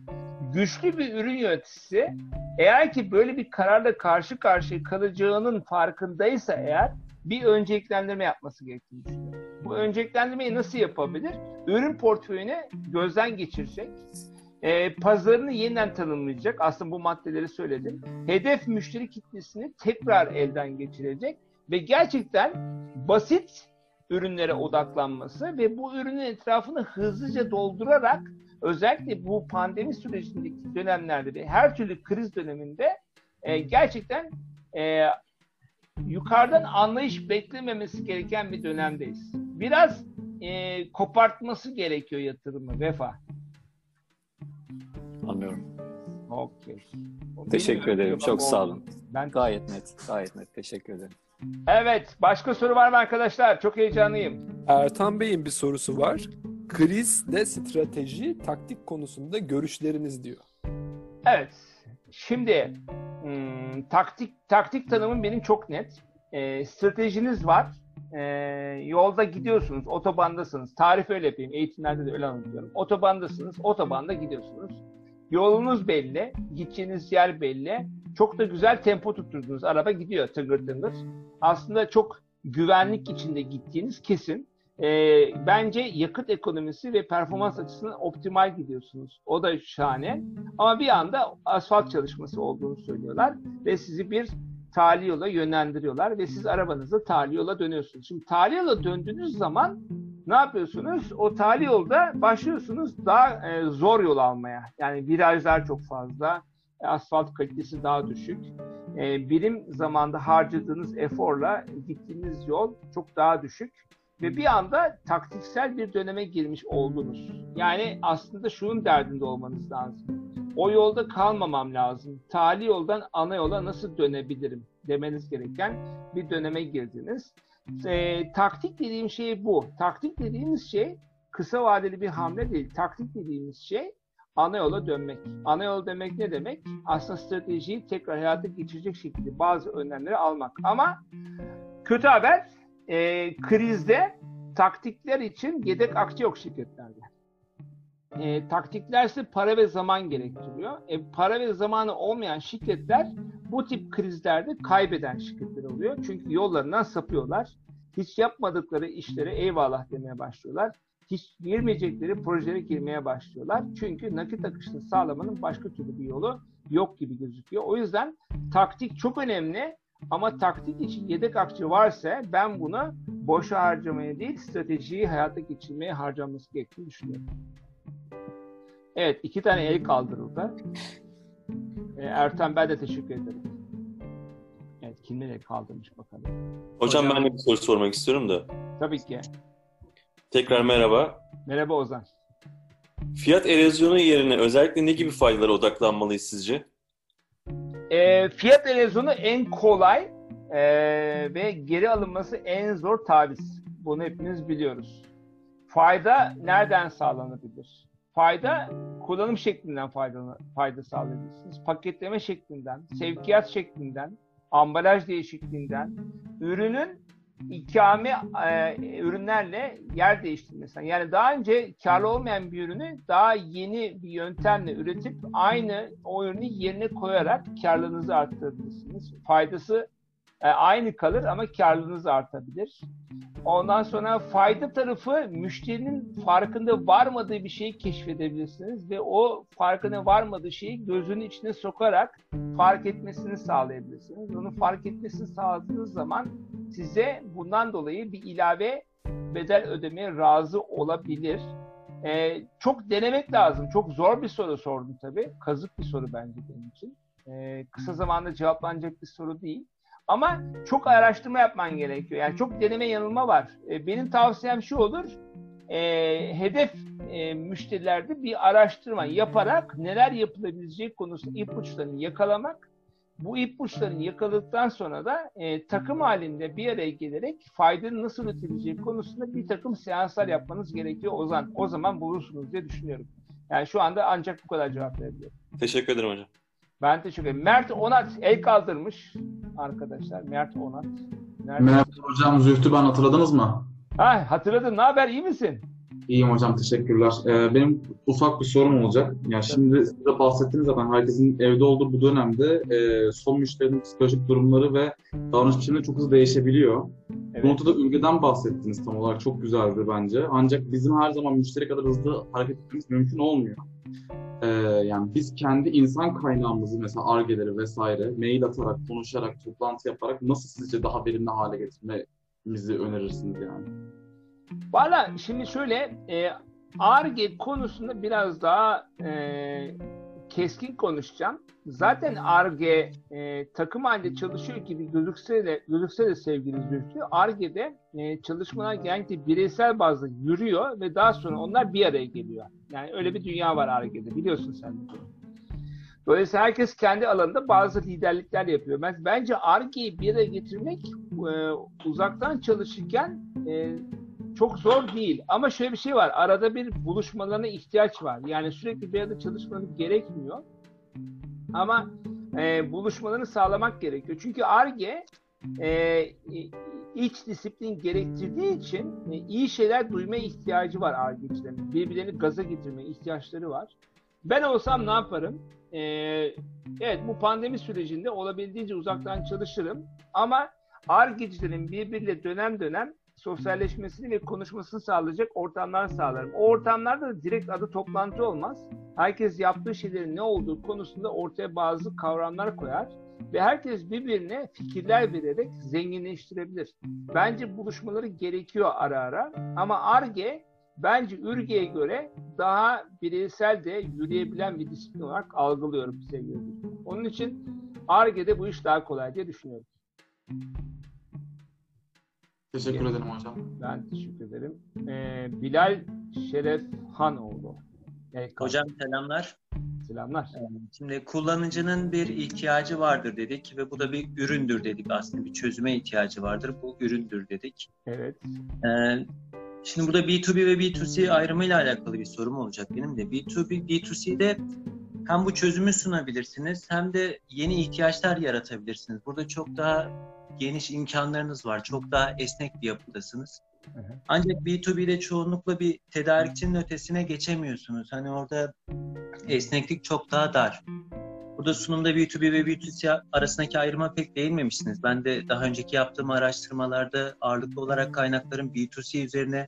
Güçlü bir ürün yöneticisi eğer ki böyle bir kararla karşı karşıya kalacağının farkındaysa eğer bir önceliklendirme yapması gerektiğini düşünüyorum. Bu önceliklendirmeyi nasıl yapabilir? Ürün portföyünü gözden geçirecek. E, pazarını yeniden tanımlayacak. Aslında bu maddeleri söyledim. Hedef müşteri kitlesini tekrar elden geçirecek ve gerçekten basit ürünlere odaklanması ve bu ürünün etrafını hızlıca doldurarak özellikle bu pandemi sürecindeki dönemlerde de her türlü kriz döneminde e, gerçekten e, yukarıdan anlayış beklememesi gereken bir dönemdeyiz. Biraz e, kopartması gerekiyor yatırımı vefa. Anlıyorum. Okey. Teşekkür Bilmiyorum, ederim. yok Çok sağ olun. Ben Gayet net. Gayet net. Teşekkür ederim. Evet. Başka soru var mı arkadaşlar? Çok heyecanlıyım. Ertan Bey'in bir sorusu var. Krizde strateji, taktik konusunda görüşleriniz diyor. Evet. Şimdi hmm, taktik taktik tanımım benim çok net. Ee, stratejiniz var. Ee, yolda gidiyorsunuz, otobandasınız. Tarif öyle yapayım. Eğitimlerde de öyle anlatıyorum. Otobandasınız, otobanda gidiyorsunuz. Yolunuz belli, gideceğiniz yer belli. Çok da güzel tempo tutturdunuz. Araba gidiyor tıngır tıngır. Aslında çok güvenlik içinde gittiğiniz kesin. Ee, bence yakıt ekonomisi ve performans açısından optimal gidiyorsunuz. O da şahane. Ama bir anda asfalt çalışması olduğunu söylüyorlar ve sizi bir tali yola yönlendiriyorlar ve siz arabanızla tali yola dönüyorsunuz. Şimdi tali yola döndüğünüz zaman ne yapıyorsunuz? O tali yolda başlıyorsunuz daha e, zor yol almaya. Yani virajlar çok fazla, e, asfalt kalitesi daha düşük. E, birim zamanda harcadığınız eforla gittiğiniz yol çok daha düşük ve bir anda taktiksel bir döneme girmiş oldunuz. Yani aslında şunun derdinde olmanız lazım. O yolda kalmamam lazım. Tali yoldan ana yola nasıl dönebilirim demeniz gereken bir döneme girdiniz. E, taktik dediğim şey bu. Taktik dediğimiz şey kısa vadeli bir hamle değil. Taktik dediğimiz şey ana yola dönmek. Ana yol demek ne demek? Aslında stratejiyi tekrar hayata geçirecek şekilde bazı önlemleri almak. Ama kötü haber e, krizde taktikler için yedek akçe yok şirketlerde. E, taktiklerse para ve zaman gerektiriyor. E, para ve zamanı olmayan şirketler bu tip krizlerde kaybeden şirketler oluyor. Çünkü yollarından sapıyorlar. Hiç yapmadıkları işlere eyvallah demeye başlıyorlar. Hiç girmeyecekleri projelere girmeye başlıyorlar. Çünkü nakit akışını sağlamanın başka türlü bir yolu yok gibi gözüküyor. O yüzden taktik çok önemli. Ama taktik için yedek akçe varsa ben bunu boşa harcamaya değil stratejiyi hayata geçirmeye harcaması gerektiğini düşünüyorum. Evet iki tane el kaldırıldı. Ee, Ertan ben de teşekkür ederim. Evet kimler el kaldırmış bakalım. Hocam, Hocam- ben de bir soru sormak istiyorum da. Tabii ki. Tekrar merhaba. Merhaba Ozan. Fiyat erozyonu yerine özellikle ne gibi faydalara odaklanmalıyız sizce? Ee, fiyat erozyonu en kolay ee, ve geri alınması en zor taviz. Bunu hepimiz biliyoruz. Fayda nereden sağlanabilir? Fayda kullanım şeklinden fayda, fayda sağlayabilirsiniz. Paketleme şeklinden, sevkiyat şeklinden, ambalaj değişikliğinden, ürünün ikame e, ürünlerle yer değiştirmesinden. Yani daha önce karlı olmayan bir ürünü daha yeni bir yöntemle üretip aynı o ürünü yerine koyarak karlılığınızı arttırabilirsiniz. Faydası e, aynı kalır ama karlılığınız artabilir. Ondan sonra fayda tarafı müşterinin farkında varmadığı bir şeyi keşfedebilirsiniz ve o farkına varmadığı şeyi gözünün içine sokarak fark etmesini sağlayabilirsiniz. Onu fark etmesini sağladığınız zaman size bundan dolayı bir ilave bedel ödemeye razı olabilir. Ee, çok denemek lazım. Çok zor bir soru sordum tabii. Kazık bir soru bence benim için. Ee, kısa zamanda cevaplanacak bir soru değil. Ama çok araştırma yapman gerekiyor. Yani çok deneme yanılma var. Ee, benim tavsiyem şu olur. Ee, hedef e, müşterilerde bir araştırma yaparak neler yapılabileceği konusunda ipuçlarını yakalamak bu ipuçlarını yakaladıktan sonra da e, takım halinde bir araya gelerek faydanın nasıl üretileceği konusunda bir takım seanslar yapmanız gerekiyor Ozan. O zaman bulursunuz diye düşünüyorum. Yani şu anda ancak bu kadar cevap verebiliyorum. Teşekkür ederim hocam. Ben teşekkür ederim. Mert Onat el kaldırmış arkadaşlar. Mert Onat. Nerede? Merhaba hocam Zühtü ben hatırladınız mı? Ha, hatırladım. Ne haber? İyi misin? İyiyim hocam, teşekkürler. Ee, benim ufak bir sorum olacak. Yani şimdi size bahsettiniz zaten herkesin evde olduğu bu dönemde e, son müşterinin psikolojik durumları ve davranış biçimleri çok hızlı değişebiliyor. Evet. Bu noktada ülkeden bahsettiniz tam olarak. Çok güzeldi bence. Ancak bizim her zaman müşteri kadar hızlı hareket etmemiz mümkün olmuyor. Ee, yani biz kendi insan kaynağımızı mesela argeleri vesaire mail atarak, konuşarak, toplantı yaparak nasıl sizce daha verimli hale getirmemizi önerirsiniz yani? Valla şimdi şöyle e, ARGE konusunda biraz daha e, keskin konuşacağım. Zaten ARGE e, takım halinde çalışıyor gibi gözükse de, gözükse de sevgili Zülfü, ARGE'de e, çalışmalar genellikle bireysel bazda yürüyor ve daha sonra onlar bir araya geliyor. Yani öyle bir dünya var ARGE'de biliyorsun sen de. Dolayısıyla herkes kendi alanında bazı liderlikler yapıyor. Ben, bence ARGE'yi bir araya getirmek e, uzaktan çalışırken e, çok zor değil. Ama şöyle bir şey var. Arada bir buluşmalarına ihtiyaç var. Yani sürekli bir arada çalışmanız gerekmiyor. Ama e, buluşmalarını sağlamak gerekiyor. Çünkü ARGE e, iç disiplin gerektirdiği için e, iyi şeyler duymaya ihtiyacı var ARGE'cilerin. Birbirlerini gaza getirmeye ihtiyaçları var. Ben olsam ne yaparım? E, evet bu pandemi sürecinde olabildiğince uzaktan çalışırım. Ama ARGE'cilerin birbiriyle dönem dönem sosyalleşmesini ve konuşmasını sağlayacak ortamlar sağlarım. O ortamlarda da direkt adı toplantı olmaz. Herkes yaptığı şeylerin ne olduğu konusunda ortaya bazı kavramlar koyar ve herkes birbirine fikirler vererek zenginleştirebilir. Bence buluşmaları gerekiyor ara ara ama ARGE bence ÜRGE'ye göre daha bireysel de yürüyebilen bir disiplin olarak algılıyorum sevgili Onun için ARGE'de bu iş daha kolay diye düşünüyorum. Teşekkür ederim hocam. Ben teşekkür ederim. Ee, Bilal Şeref Hanoğlu. Evet, Hocam selamlar. Selamlar. Şimdi kullanıcının bir ihtiyacı vardır dedik ve bu da bir üründür dedik aslında. Bir çözüme ihtiyacı vardır. Bu üründür dedik. Evet. Ee, şimdi burada B2B ve B2C ayrımıyla alakalı bir sorum olacak benim de. B2B, B2C'de hem bu çözümü sunabilirsiniz hem de yeni ihtiyaçlar yaratabilirsiniz. Burada çok daha geniş imkanlarınız var. Çok daha esnek bir yapıdasınız. Hı hı. Ancak B2B'de çoğunlukla bir tedarikçinin ötesine geçemiyorsunuz. Hani orada esneklik çok daha dar. Burada sunumda B2B ve B2C arasındaki ayrıma pek değinmemişsiniz. Ben de daha önceki yaptığım araştırmalarda ağırlıklı olarak kaynakların B2C üzerine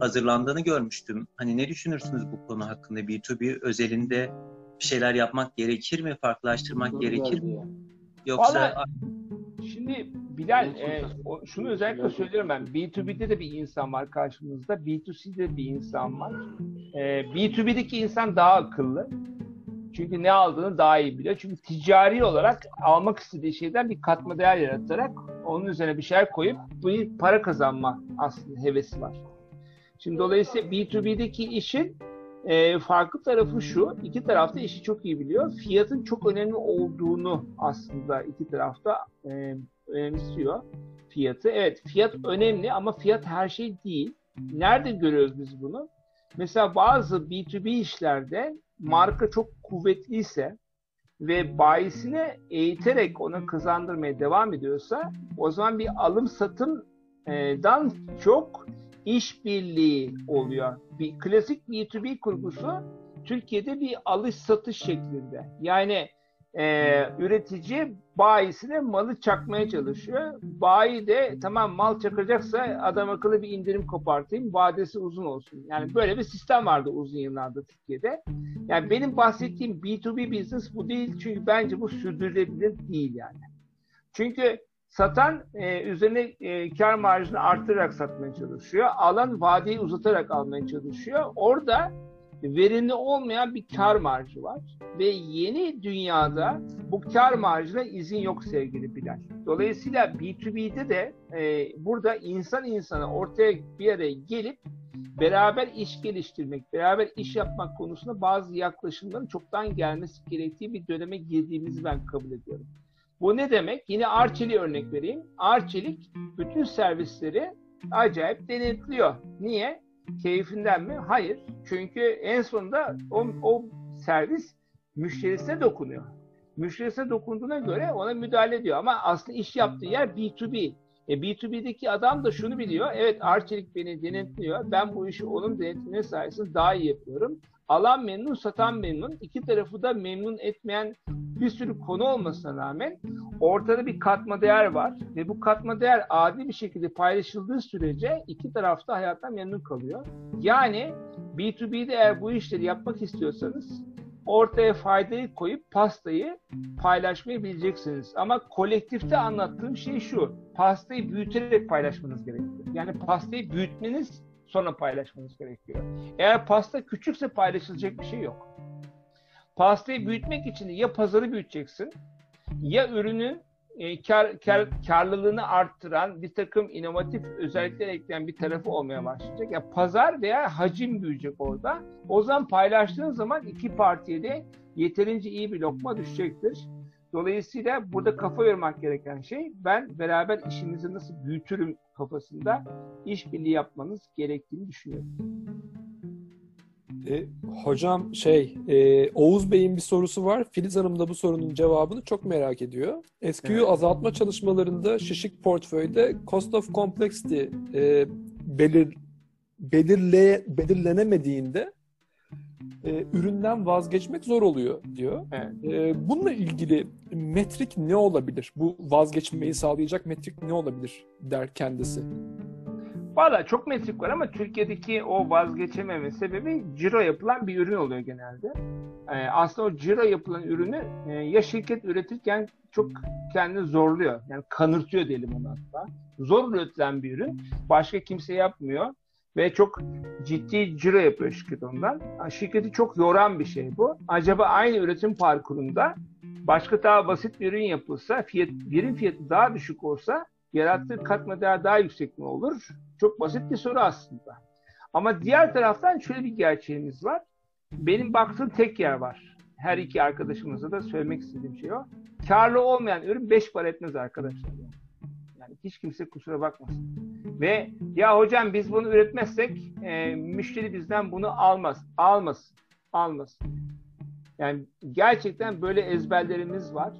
hazırlandığını görmüştüm. Hani ne düşünürsünüz bu konu hakkında? B2B özelinde bir şeyler yapmak gerekir mi? Farklılaştırmak gerekir mi? Yoksa Vallahi- Şimdi Bilal, e, o- şunu özellikle söylüyorum ben. B2B'de de bir insan var karşımızda. B2C'de de bir insan var. E, B2B'deki insan daha akıllı. Çünkü ne aldığını daha iyi biliyor. Çünkü ticari olarak almak istediği şeyden bir katma değer yaratarak onun üzerine bir şeyler koyup bir para kazanma aslında hevesi var. Şimdi dolayısıyla B2B'deki işin e, farklı tarafı şu, iki tarafta işi çok iyi biliyor. Fiyatın çok önemli olduğunu aslında iki tarafta e, önemsiyor fiyatı. Evet fiyat önemli ama fiyat her şey değil. Nerede görüyoruz biz bunu? Mesela bazı B2B işlerde marka çok kuvvetliyse ve bayisine eğiterek ona kazandırmaya devam ediyorsa o zaman bir alım satımdan çok işbirliği oluyor. Bir klasik B2B kurgusu Türkiye'de bir alış satış şeklinde. Yani e, üretici bayisine malı çakmaya çalışıyor. Bayi de tamam mal çakacaksa adam akıllı bir indirim kopartayım, vadesi uzun olsun. Yani böyle bir sistem vardı uzun yıllarda Türkiye'de. Yani benim bahsettiğim B2B business bu değil çünkü bence bu sürdürülebilir değil yani. Çünkü satan e, üzerine e, kar marjını arttırarak satmaya çalışıyor. Alan vadeyi uzatarak almaya çalışıyor. Orada verimli olmayan bir kar marjı var. Ve yeni dünyada bu kar marjına izin yok sevgili Bilal. Dolayısıyla B2B'de de e, burada insan insana ortaya bir araya gelip beraber iş geliştirmek, beraber iş yapmak konusunda bazı yaklaşımların çoktan gelmesi gerektiği bir döneme girdiğimizi ben kabul ediyorum. Bu ne demek? Yine Arçelik'e örnek vereyim. Arçelik bütün servisleri acayip denetliyor. Niye? Keyfinden mi? Hayır. Çünkü en sonunda o, o servis müşterisine dokunuyor. Müşterisine dokunduğuna göre ona müdahale ediyor. Ama aslında iş yaptığı yer B2B. E B2B'deki adam da şunu biliyor. Evet Arçelik beni denetliyor. Ben bu işi onun denetimine sayesinde daha iyi yapıyorum. Alan memnun, satan memnun. İki tarafı da memnun etmeyen bir sürü konu olmasına rağmen ortada bir katma değer var ve bu katma değer adil bir şekilde paylaşıldığı sürece iki tarafta hayattan memnun kalıyor. Yani B2B'de eğer bu işleri yapmak istiyorsanız ortaya faydayı koyup pastayı paylaşmayı bileceksiniz. Ama kolektifte anlattığım şey şu. Pastayı büyüterek paylaşmanız gerekiyor. Yani pastayı büyütmeniz sonra paylaşmanız gerekiyor. Eğer pasta küçükse paylaşılacak bir şey yok. Pastayı büyütmek için ya pazarı büyüteceksin ya ürünün e, kar, kar, karlılığını arttıran bir takım inovatif özellikler ekleyen bir tarafı olmaya başlayacak. Ya pazar veya hacim büyüyecek orada. O zaman paylaştığın zaman iki partiye de yeterince iyi bir lokma düşecektir. Dolayısıyla burada kafa yormak gereken şey ben beraber işimizi nasıl büyütürüm kafasında işbirliği yapmanız gerektiğini düşünüyorum. E, hocam şey e, Oğuz Bey'in bir sorusu var. Filiz Hanım da bu sorunun cevabını çok merak ediyor. SQ'yu Evet. azaltma çalışmalarında şişik portföyde cost of complexity e, belir, belirle, belirlenemediğinde e, üründen vazgeçmek zor oluyor diyor. Evet. E, bununla ilgili metrik ne olabilir? Bu vazgeçmeyi sağlayacak metrik ne olabilir der kendisi. Valla çok metrik var ama Türkiye'deki o vazgeçememe sebebi ciro yapılan bir ürün oluyor genelde. Ee, aslında o ciro yapılan ürünü e, ya şirket üretirken çok kendini zorluyor. Yani kanırtıyor diyelim onu hatta. Zor üretilen bir ürün. Başka kimse yapmıyor. Ve çok ciddi ciro yapıyor şirket ondan. Şirketi çok yoran bir şey bu. Acaba aynı üretim parkurunda başka daha basit bir ürün yapılsa, fiyat, birim fiyatı daha düşük olsa yarattığı katma değer daha yüksek mi olur? Çok basit bir soru aslında. Ama diğer taraftan şöyle bir gerçeğimiz var. Benim baktığım tek yer var. Her iki arkadaşımıza da söylemek istediğim şey o. Karlı olmayan ürün 5 para etmez arkadaşlar. Yani hiç kimse kusura bakmasın. Ve ya hocam biz bunu üretmezsek e, müşteri bizden bunu almaz. Almasın. Almasın. Yani gerçekten böyle ezberlerimiz var.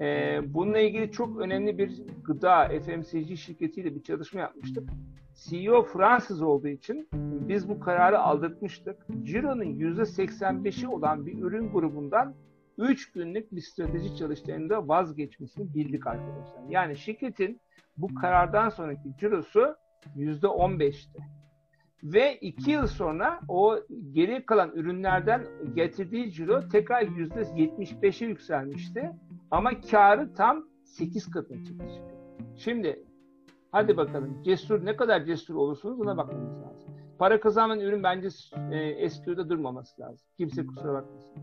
Ee, bununla ilgili çok önemli bir gıda FMCG şirketiyle bir çalışma yapmıştık. CEO Fransız olduğu için biz bu kararı aldırtmıştık. Ciro'nun %85'i olan bir ürün grubundan 3 günlük bir strateji çalıştığında vazgeçmesini bildik arkadaşlar. Yani şirketin bu karardan sonraki cirosu %15'ti. Ve 2 yıl sonra o geri kalan ürünlerden getirdiği ciro tekrar %75'e yükselmişti. Ama karı tam 8 katına çıktı. Şimdi hadi bakalım cesur ne kadar cesur olursunuz ona bakmamız lazım. Para kazanan ürün bence e, eskiyorda durmaması lazım. Kimse kusura bakmasın.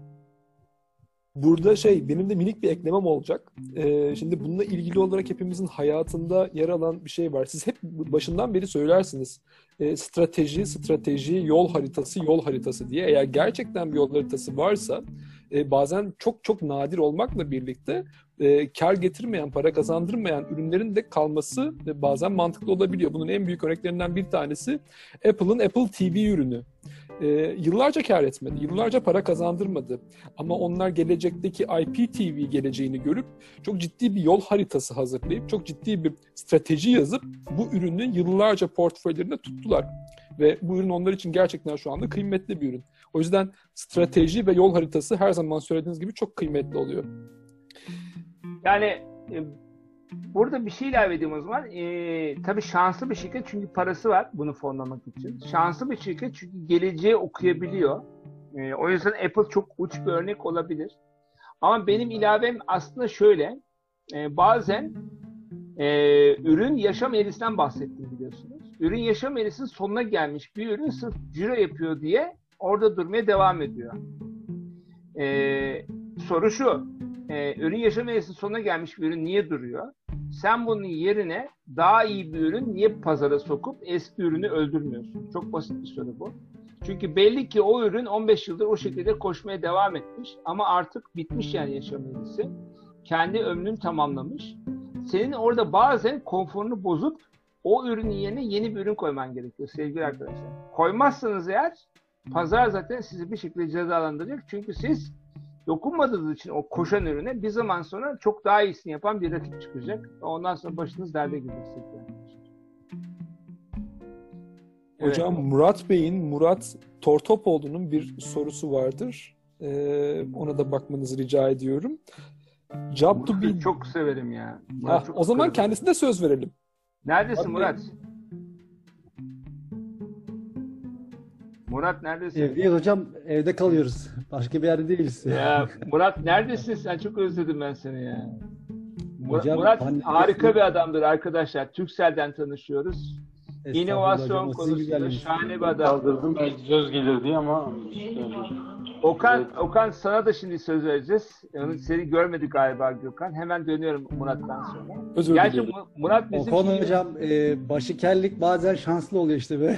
Burada şey benim de minik bir eklemem olacak. Ee, şimdi bununla ilgili olarak hepimizin hayatında yer alan bir şey var. Siz hep başından beri söylersiniz. Ee, strateji, strateji, yol haritası, yol haritası diye. Eğer gerçekten bir yol haritası varsa e, bazen çok çok nadir olmakla birlikte e, kar getirmeyen, para kazandırmayan ürünlerin de kalması e, bazen mantıklı olabiliyor. Bunun en büyük örneklerinden bir tanesi Apple'ın Apple TV ürünü. E, yıllarca kar etmedi, yıllarca para kazandırmadı. Ama onlar gelecekteki IPTV geleceğini görüp çok ciddi bir yol haritası hazırlayıp çok ciddi bir strateji yazıp bu ürünü yıllarca portföylerinde tuttular. Ve bu ürün onlar için gerçekten şu anda kıymetli bir ürün. O yüzden strateji ve yol haritası her zaman söylediğiniz gibi çok kıymetli oluyor. Yani e, burada bir şey ilave edeyim o zaman. E, tabii şanslı bir şirket çünkü parası var bunu fonlamak için. Şanslı bir şirket çünkü geleceği okuyabiliyor. E, o yüzden Apple çok uç bir örnek olabilir. Ama benim ilavem aslında şöyle. E, bazen e, ürün yaşam eğrisinden bahsettim biliyorsunuz. Ürün yaşam eğrisinin sonuna gelmiş bir ürün sırf ciro yapıyor diye orada durmaya devam ediyor. E, soru şu. E, ürün yaşam eğrisinin sonuna gelmiş bir ürün niye duruyor? Sen bunun yerine daha iyi bir ürün niye pazara sokup eski ürünü öldürmüyorsun? Çok basit bir soru bu. Çünkü belli ki o ürün 15 yıldır o şekilde koşmaya devam etmiş ama artık bitmiş yani yaşam eğrisi. Kendi ömrünü tamamlamış. Senin orada bazen konforunu bozup o ürünün yerine yeni bir ürün koyman gerekiyor sevgili arkadaşlar. Koymazsanız eğer pazar zaten sizi bir şekilde cezalandıracak. Çünkü siz Dokunmadığınız için o koşan ürüne bir zaman sonra çok daha iyisini yapan bir rakip çıkacak. Ondan sonra başınız derde girecek. Evet. Hocam Murat Bey'in Murat Tortopoğlu'nun bir sorusu vardır. Ee, ona da bakmanızı rica ediyorum. Job to be... Çok severim ya. Murat Ha, çok o zaman severim. kendisine söz verelim. Neredesin Abi- Murat? Murat neredesin? Evdeyiz hocam. Evde kalıyoruz. Başka bir yerde değiliz. Ya Murat neredesin sen? Çok özledim ben seni ya. Mur- Hocam, Murat pandemi- harika bir adamdır arkadaşlar. Türkcell'den tanışıyoruz. Estağfurullah İnovasyon hocam, o sizin konusunda güzelliğiniz. şahane bir adam. Kaldırdım belki söz gelir diye ama Okan, Okan sana da şimdi söz vereceğiz. Onu seni görmedi galiba Gökhan. Hemen dönüyorum Murat'tan sonra. Özür Gerçi dilerim. Mu- Murat O bizim iyi- hocam e, başı kellik bazen şanslı oluyor işte böyle.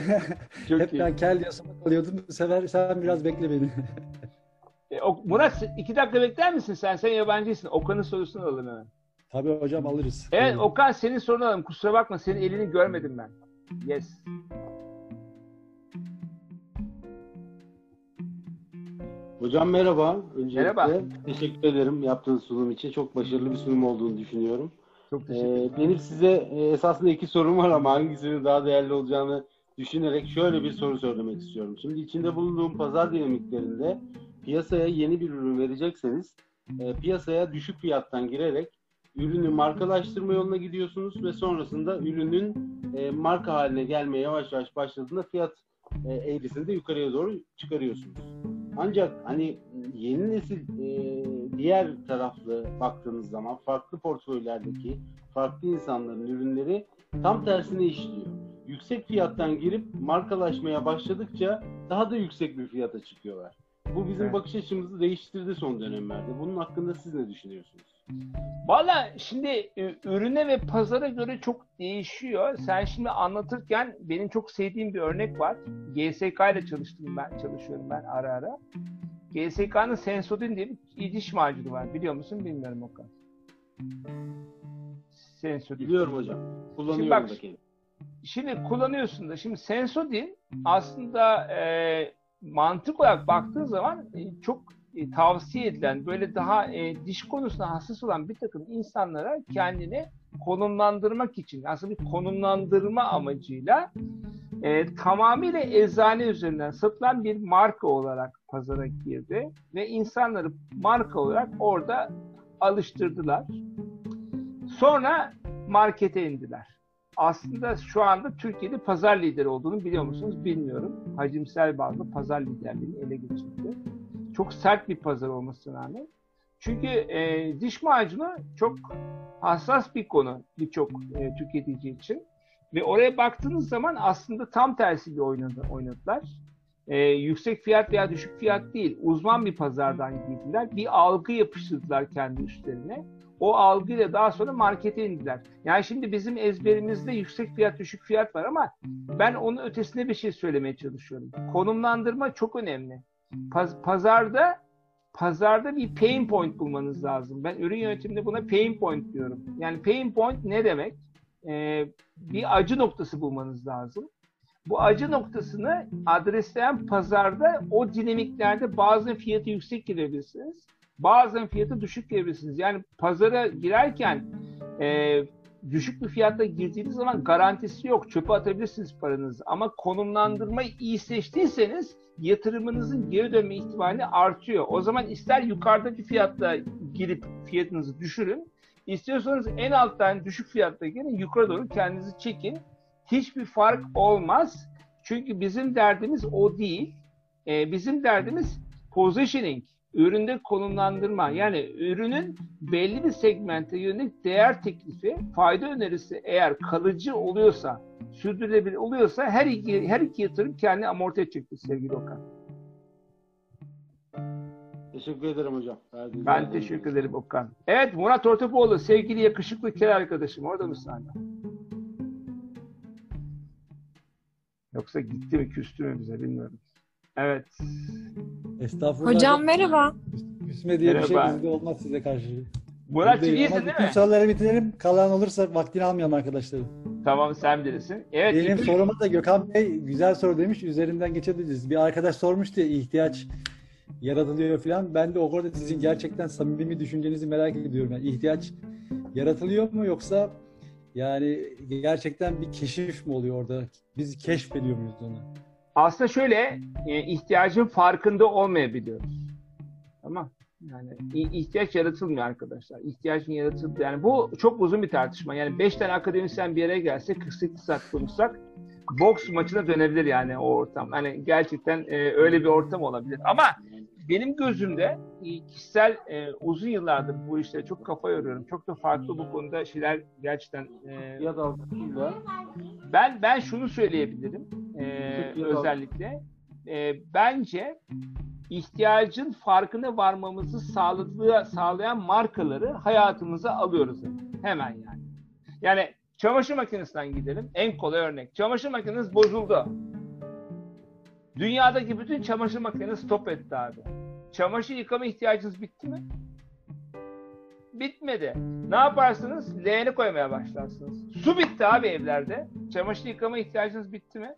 Çok Hep iyi. ben kel diyorsam kalıyordum. Bu sefer sen biraz bekle beni. E, o- Murat iki dakika bekler misin sen? Sen yabancıysın. Okan'ın sorusunu alalım hemen. Tabii hocam alırız. Evet Buyurun. Okan senin sorunu alalım. Kusura bakma senin elini görmedim ben. Yes. Hocam merhaba. Öncelikle Merhaba. teşekkür ederim yaptığınız sunum için. Çok başarılı bir sunum olduğunu düşünüyorum. Çok teşekkür Ee, ederim. benim size e, esasında iki sorum var ama hangisinin daha değerli olacağını düşünerek şöyle bir soru söylemek istiyorum. Şimdi içinde bulunduğum pazar dinamiklerinde piyasaya yeni bir ürün verecekseniz e, piyasaya düşük fiyattan girerek ürünü markalaştırma yoluna gidiyorsunuz ve sonrasında ürünün e, marka haline gelmeye yavaş yavaş başladığında fiyat e, eğrisini de yukarıya doğru çıkarıyorsunuz. Ancak hani yeni nesil e, diğer taraflı baktığınız zaman farklı portföylerdeki farklı insanların ürünleri tam tersine işliyor. Yüksek fiyattan girip markalaşmaya başladıkça daha da yüksek bir fiyata çıkıyorlar. Bu bizim Evet. bakış açımızı değiştirdi son dönemlerde. Bunun hakkında siz ne düşünüyorsunuz? Valla şimdi e, ürüne ve pazara göre çok değişiyor. Sen şimdi anlatırken benim çok sevdiğim bir örnek var. GSK ile çalıştım ben, çalışıyorum ben ara ara. GSK'nın Sensodyne diye bir diş macunu var. Biliyor musun bilmiyorum Okan. Sensodyne. Biliyorum hocam. Kullanıyorum Şimdi bak- da kendim. Şimdi kullanıyorsun da. Şimdi Sensodyne aslında e, mantık olarak baktığın zaman e, çok e, tavsiye edilen böyle daha e, diş konusuna hassas olan bir takım insanlara kendini konumlandırmak için aslında bir konumlandırma amacıyla e, tamamıyla eczane üzerinden satılan bir marka olarak pazara girdi ve insanları marka olarak orada alıştırdılar. Sonra markete indiler aslında şu anda Türkiye'de pazar lideri olduğunu biliyor musunuz bilmiyorum. Hacimsel bazda pazar liderliğini ele geçirdi. Çok sert bir pazar olmasına rağmen. Çünkü e, diş macunu çok hassas bir konu birçok e, tüketici için. Ve oraya baktığınız zaman aslında tam tersi bir oynadı, oynadılar. E, yüksek fiyat veya düşük fiyat değil, uzman bir pazardan girdiler. Bir algı yapıştırdılar kendi üstlerine o algıyla daha sonra markete indiler. Yani şimdi bizim ezberimizde yüksek fiyat düşük fiyat var ama ben onun ötesinde bir şey söylemeye çalışıyorum. Konumlandırma çok önemli. Paz- pazarda pazarda bir pain point bulmanız lazım. Ben ürün yönetiminde buna pain point diyorum. Yani pain point ne demek? Ee, bir acı noktası bulmanız lazım. Bu acı noktasını adresleyen pazarda o dinamiklerde bazen fiyatı yüksek girebilirsiniz. Bazen fiyatı düşük girebilirsiniz. Yani pazara girerken e, düşük bir fiyatla girdiğiniz zaman garantisi yok. Çöpe atabilirsiniz paranızı. Ama konumlandırmayı iyi seçtiyseniz yatırımınızın geri dönme ihtimali artıyor. O zaman ister yukarıdaki fiyatla girip fiyatınızı düşürün. İstiyorsanız en alttan düşük fiyatla gelin yukarı doğru kendinizi çekin. Hiçbir fark olmaz. Çünkü bizim derdimiz o değil. Ee, bizim derdimiz positioning üründe konumlandırma yani ürünün belli bir segmente yönelik değer teklifi, fayda önerisi eğer kalıcı oluyorsa, sürdürülebilir oluyorsa her iki her iki yatırım kendini amorti edecektir sevgili Okan. Teşekkür ederim hocam. Verdiğiniz Ben teşekkür ederim Okan. Evet Murat Ortapoğlu sevgili yakışıklı kel arkadaşım orada mısın hala? Yoksa gitti mi küstü mü bize bilmiyorum. Evet. Estağfurullah. Hocam merhaba. Küsme diye bir şey Merhaba. bizde olmaz size karşı. Buradayım iyisin değil bütün mi? soruları bitirelim. Kalan olursa vaktini almayalım arkadaşlarım. Tamam sen bilirsin. Evet. Benim İpek- soruma da Gökhan Bey güzel soru demiş. Üzerinden geçebiliriz. Bir arkadaş sormuş diye ihtiyaç yaratılıyor falan. Ben de o konuda sizin gerçekten samimi düşüncenizi merak ediyorum. Yani ihtiyaç yaratılıyor mu yoksa yani gerçekten bir keşif mi oluyor orada? Biz keşfediyor muyuz onu? Aslında şöyle e, ihtiyacın farkında olmayabiliyoruz. Tamam. Yani ihtiyaç yaratılmıyor arkadaşlar. İhtiyacın yaratıldı. Yani bu çok uzun bir tartışma. Yani 5 tane akademisyen bir yere gelse 48 saat konuşsak boks maçına dönebilir yani o ortam. Hani gerçekten e, öyle bir ortam olabilir. Ama benim gözümde e, kişisel e, uzun yıllardır bu işlere çok kafa yoruyorum. Çok da farklı bu konuda şeyler gerçekten e, Ya da ben ben şunu söyleyebilirim e, özellikle E, bence ihtiyacın farkına varmamızı sağladığı sağlayan markaları hayatımıza alıyoruz hemen yani. Yani çamaşır makinesinden gidelim. En kolay örnek. Çamaşır makineniz bozuldu. Dünyadaki bütün çamaşır makinesi stop etti abi. Çamaşır yıkama ihtiyacınız bitti mi? Bitmedi. Ne yaparsınız? Leğeni koymaya başlarsınız. Su bitti abi evlerde. Çamaşır yıkama ihtiyacınız bitti mi?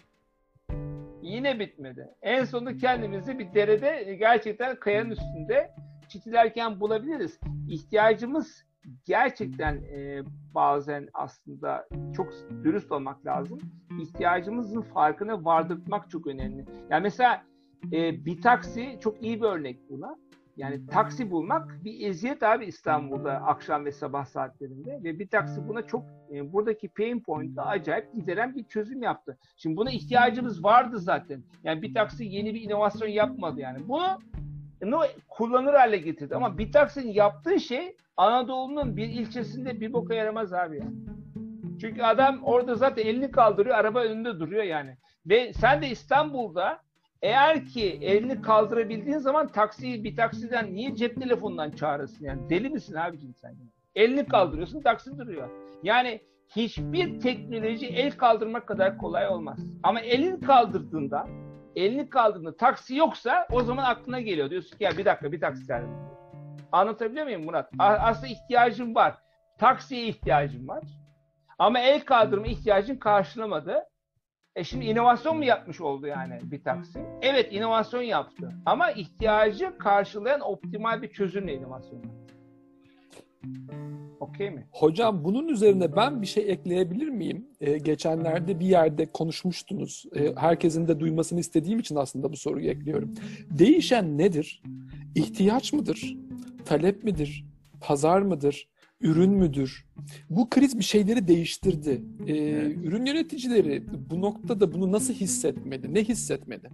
Yine bitmedi. En sonunda kendimizi bir derede gerçekten kayanın üstünde çitilerken bulabiliriz. İhtiyacımız gerçekten e, bazen aslında çok dürüst olmak lazım. İhtiyacımızın farkına vardırmak çok önemli. Yani mesela e, bir taksi çok iyi bir örnek buna. Yani taksi bulmak bir eziyet abi İstanbul'da akşam ve sabah saatlerinde ve bir taksi buna çok e, buradaki pain point'ı acayip gideren bir çözüm yaptı. Şimdi buna ihtiyacımız vardı zaten. Yani bir taksi yeni bir inovasyon yapmadı yani. Bunu bunu kullanır hale getirdi. Ama bir taksinin yaptığı şey Anadolu'nun bir ilçesinde bir boka yaramaz abi yani. Çünkü adam orada zaten elini kaldırıyor, araba önünde duruyor yani. Ve sen de İstanbul'da eğer ki elini kaldırabildiğin zaman taksiyi bir taksiden niye cep telefonundan çağırırsın yani? Deli misin abicim sen? Elini kaldırıyorsun, taksi duruyor. Yani hiçbir teknoloji el kaldırmak kadar kolay olmaz. Ama elini kaldırdığında, elini kaldırdığında taksi yoksa o zaman aklına geliyor. Diyorsun ki ya bir dakika bir taksi çağırın. Anlatabiliyor muyum Murat? Aslında ihtiyacın var. Taksiye ihtiyacın var. Ama el kaldırma ihtiyacın karşılamadı. E şimdi inovasyon mu yapmış oldu yani bir taksi? Evet inovasyon yaptı. Ama ihtiyacı karşılayan optimal bir çözümle inovasyon yaptı. Okey mi? Hocam bunun üzerine ben bir şey ekleyebilir miyim? Ee, geçenlerde bir yerde konuşmuştunuz. Ee, herkesin de duymasını istediğim için aslında bu soruyu ekliyorum. Değişen nedir? İhtiyaç mıdır? Talep midir? Pazar mıdır? Ürün müdür? Bu kriz bir şeyleri değiştirdi. Ee, Ürün yöneticileri bu noktada bunu nasıl hissetmedi? Ne hissetmedi?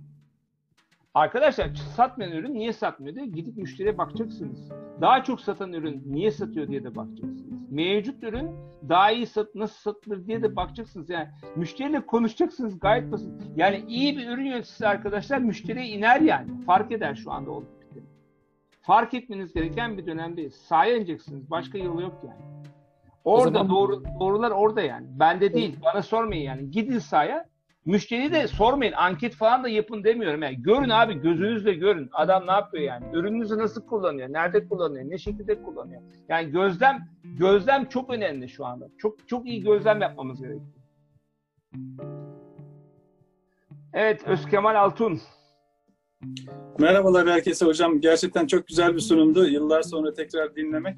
Arkadaşlar satmayan ürün niye satmıyor diye gidip müşteriye bakacaksınız. Daha çok satan ürün niye satıyor diye de bakacaksınız. Mevcut ürün daha iyi sat, nasıl satılır diye de bakacaksınız. Yani müşteriyle konuşacaksınız gayet basit. Yani iyi bir ürün yöneticisi arkadaşlar müşteriye iner yani. Fark eder şu anda biteni. Fark etmeniz gereken bir dönemdeyiz. Sahaya ineceksiniz. Başka yolu yok yani. Orada zaman- doğru doğrular orada yani. Bende değil. Bana sormayın yani. Gidin sahaya. Müşteri de sormayın. Anket falan da yapın demiyorum yani. Görün abi gözünüzle görün. Adam ne yapıyor yani? Ürününüzü nasıl kullanıyor? Nerede kullanıyor? Ne şekilde kullanıyor? Yani gözlem gözlem çok önemli şu anda. Çok çok iyi gözlem yapmamız gerekiyor. Evet Özkemal Altun. Merhabalar herkese hocam. Gerçekten çok güzel bir sunumdu. Yıllar sonra tekrar dinlemek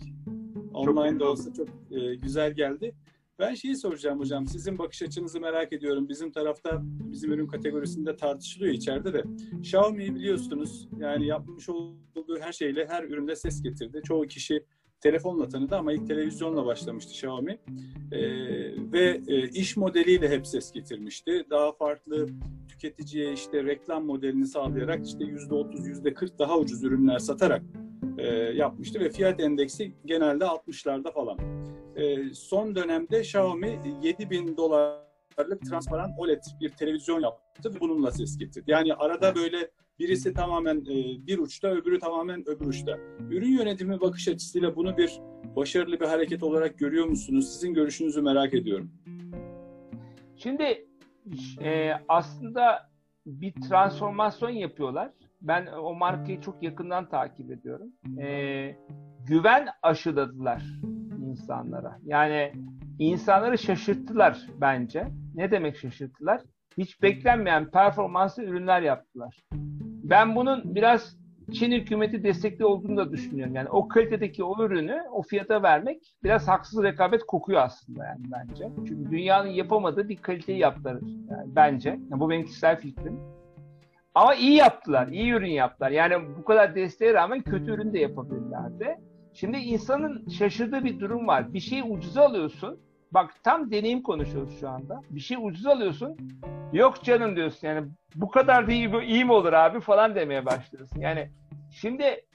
online da olsa çok e, güzel geldi. Ben şeyi soracağım hocam. Sizin bakış açınızı merak ediyorum. Bizim tarafta bizim ürün kategorisinde tartışılıyor içeride de. Xiaomi'yi biliyorsunuz. Yani yapmış olduğu her şeyle her üründe ses getirdi. Çoğu kişi telefonla tanıdı ama ilk televizyonla başlamıştı Xiaomi. Ee, ve e, iş modeliyle hep ses getirmişti. Daha farklı tüketiciye işte reklam modelini sağlayarak işte %30, %40 daha ucuz ürünler satarak e, yapmıştı ve fiyat endeksi genelde 60'larda falan. E, son dönemde Xiaomi 7000 dolarlık transparan OLED bir televizyon yaptı ve bununla ses getirdi. Yani arada böyle birisi tamamen e, bir uçta, öbürü tamamen öbür uçta. Ürün yönetimi bakış açısıyla bunu bir başarılı bir hareket olarak görüyor musunuz? Sizin görüşünüzü merak ediyorum. Şimdi e, aslında bir transformasyon yapıyorlar. Ben o markayı çok yakından takip ediyorum. E, güven aşıladılar insanlara. Yani insanları şaşırttılar bence. Ne demek şaşırttılar? Hiç beklenmeyen performanslı ürünler yaptılar. Ben bunun biraz Çin hükümeti destekli olduğunu da düşünüyorum. Yani o kalitedeki o ürünü o fiyata vermek biraz haksız rekabet kokuyor aslında yani bence. Çünkü dünyanın yapamadığı bir kaliteyi yaptılar yani bence. Yani bu benim kişisel fikrim. Ama iyi yaptılar, iyi ürün yaptılar. Yani bu kadar desteğe rağmen kötü ürün de yapabilirlerdi. Şimdi insanın şaşırdığı bir durum var. Bir şeyi ucuza alıyorsun. Bak tam deneyim konuşuyoruz şu anda. Bir şey ucuza alıyorsun. Yok canım diyorsun yani bu kadar da iyi, iyi mi olur abi falan demeye başlıyorsun. Yani şimdi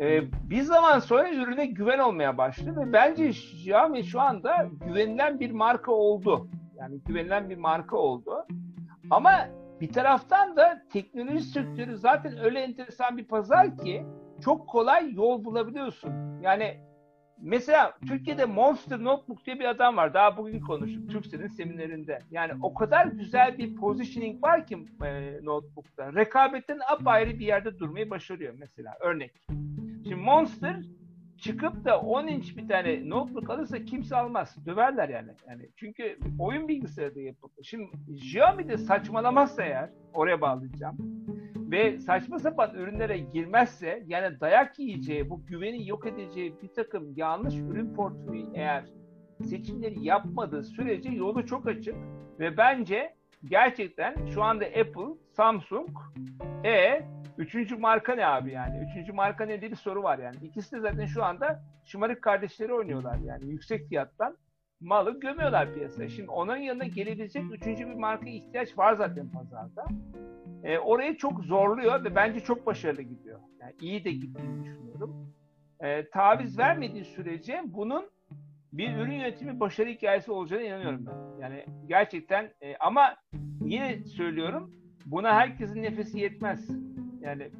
e, bir zaman sonra ürüne güven olmaya başladı ve bence Xiaomi şu anda güvenilen bir marka oldu. Yani güvenilen bir marka oldu. Ama bir taraftan da teknoloji sektörü zaten öyle enteresan bir pazar ki çok kolay yol bulabiliyorsun. Yani mesela Türkiye'de Monster Notebook diye bir adam var. Daha bugün konuştuk Türkcell'in seminerinde. Yani o kadar güzel bir positioning var ki e, notebook'ta. Rekabetten apayrı bir yerde durmayı başarıyor mesela. Örnek. Şimdi Monster çıkıp da 10 inç bir tane notebook alırsa kimse almaz. Döverler yani. yani çünkü oyun bilgisayarı da yapıldı. Şimdi Xiaomi de saçmalamazsa eğer oraya bağlayacağım ve saçma sapan ürünlere girmezse yani dayak yiyeceği, bu güveni yok edeceği bir takım yanlış ürün portföyü eğer seçimleri yapmadığı sürece yolu çok açık ve bence gerçekten şu anda Apple, Samsung, e üçüncü marka ne abi yani? Üçüncü marka ne diye bir soru var yani. İkisi de zaten şu anda şımarık kardeşleri oynuyorlar yani yüksek fiyattan malı gömüyorlar piyasaya. Şimdi onların yanına gelebilecek üçüncü bir marka ihtiyaç var zaten pazarda. E, orayı çok zorluyor ve bence çok başarılı gidiyor. Yani iyi de gittiğini düşünüyorum. E, taviz vermediği sürece bunun bir ürün yönetimi başarı hikayesi olacağına inanıyorum ben. Yani gerçekten e, ama yine söylüyorum buna herkesin nefesi yetmez. Yani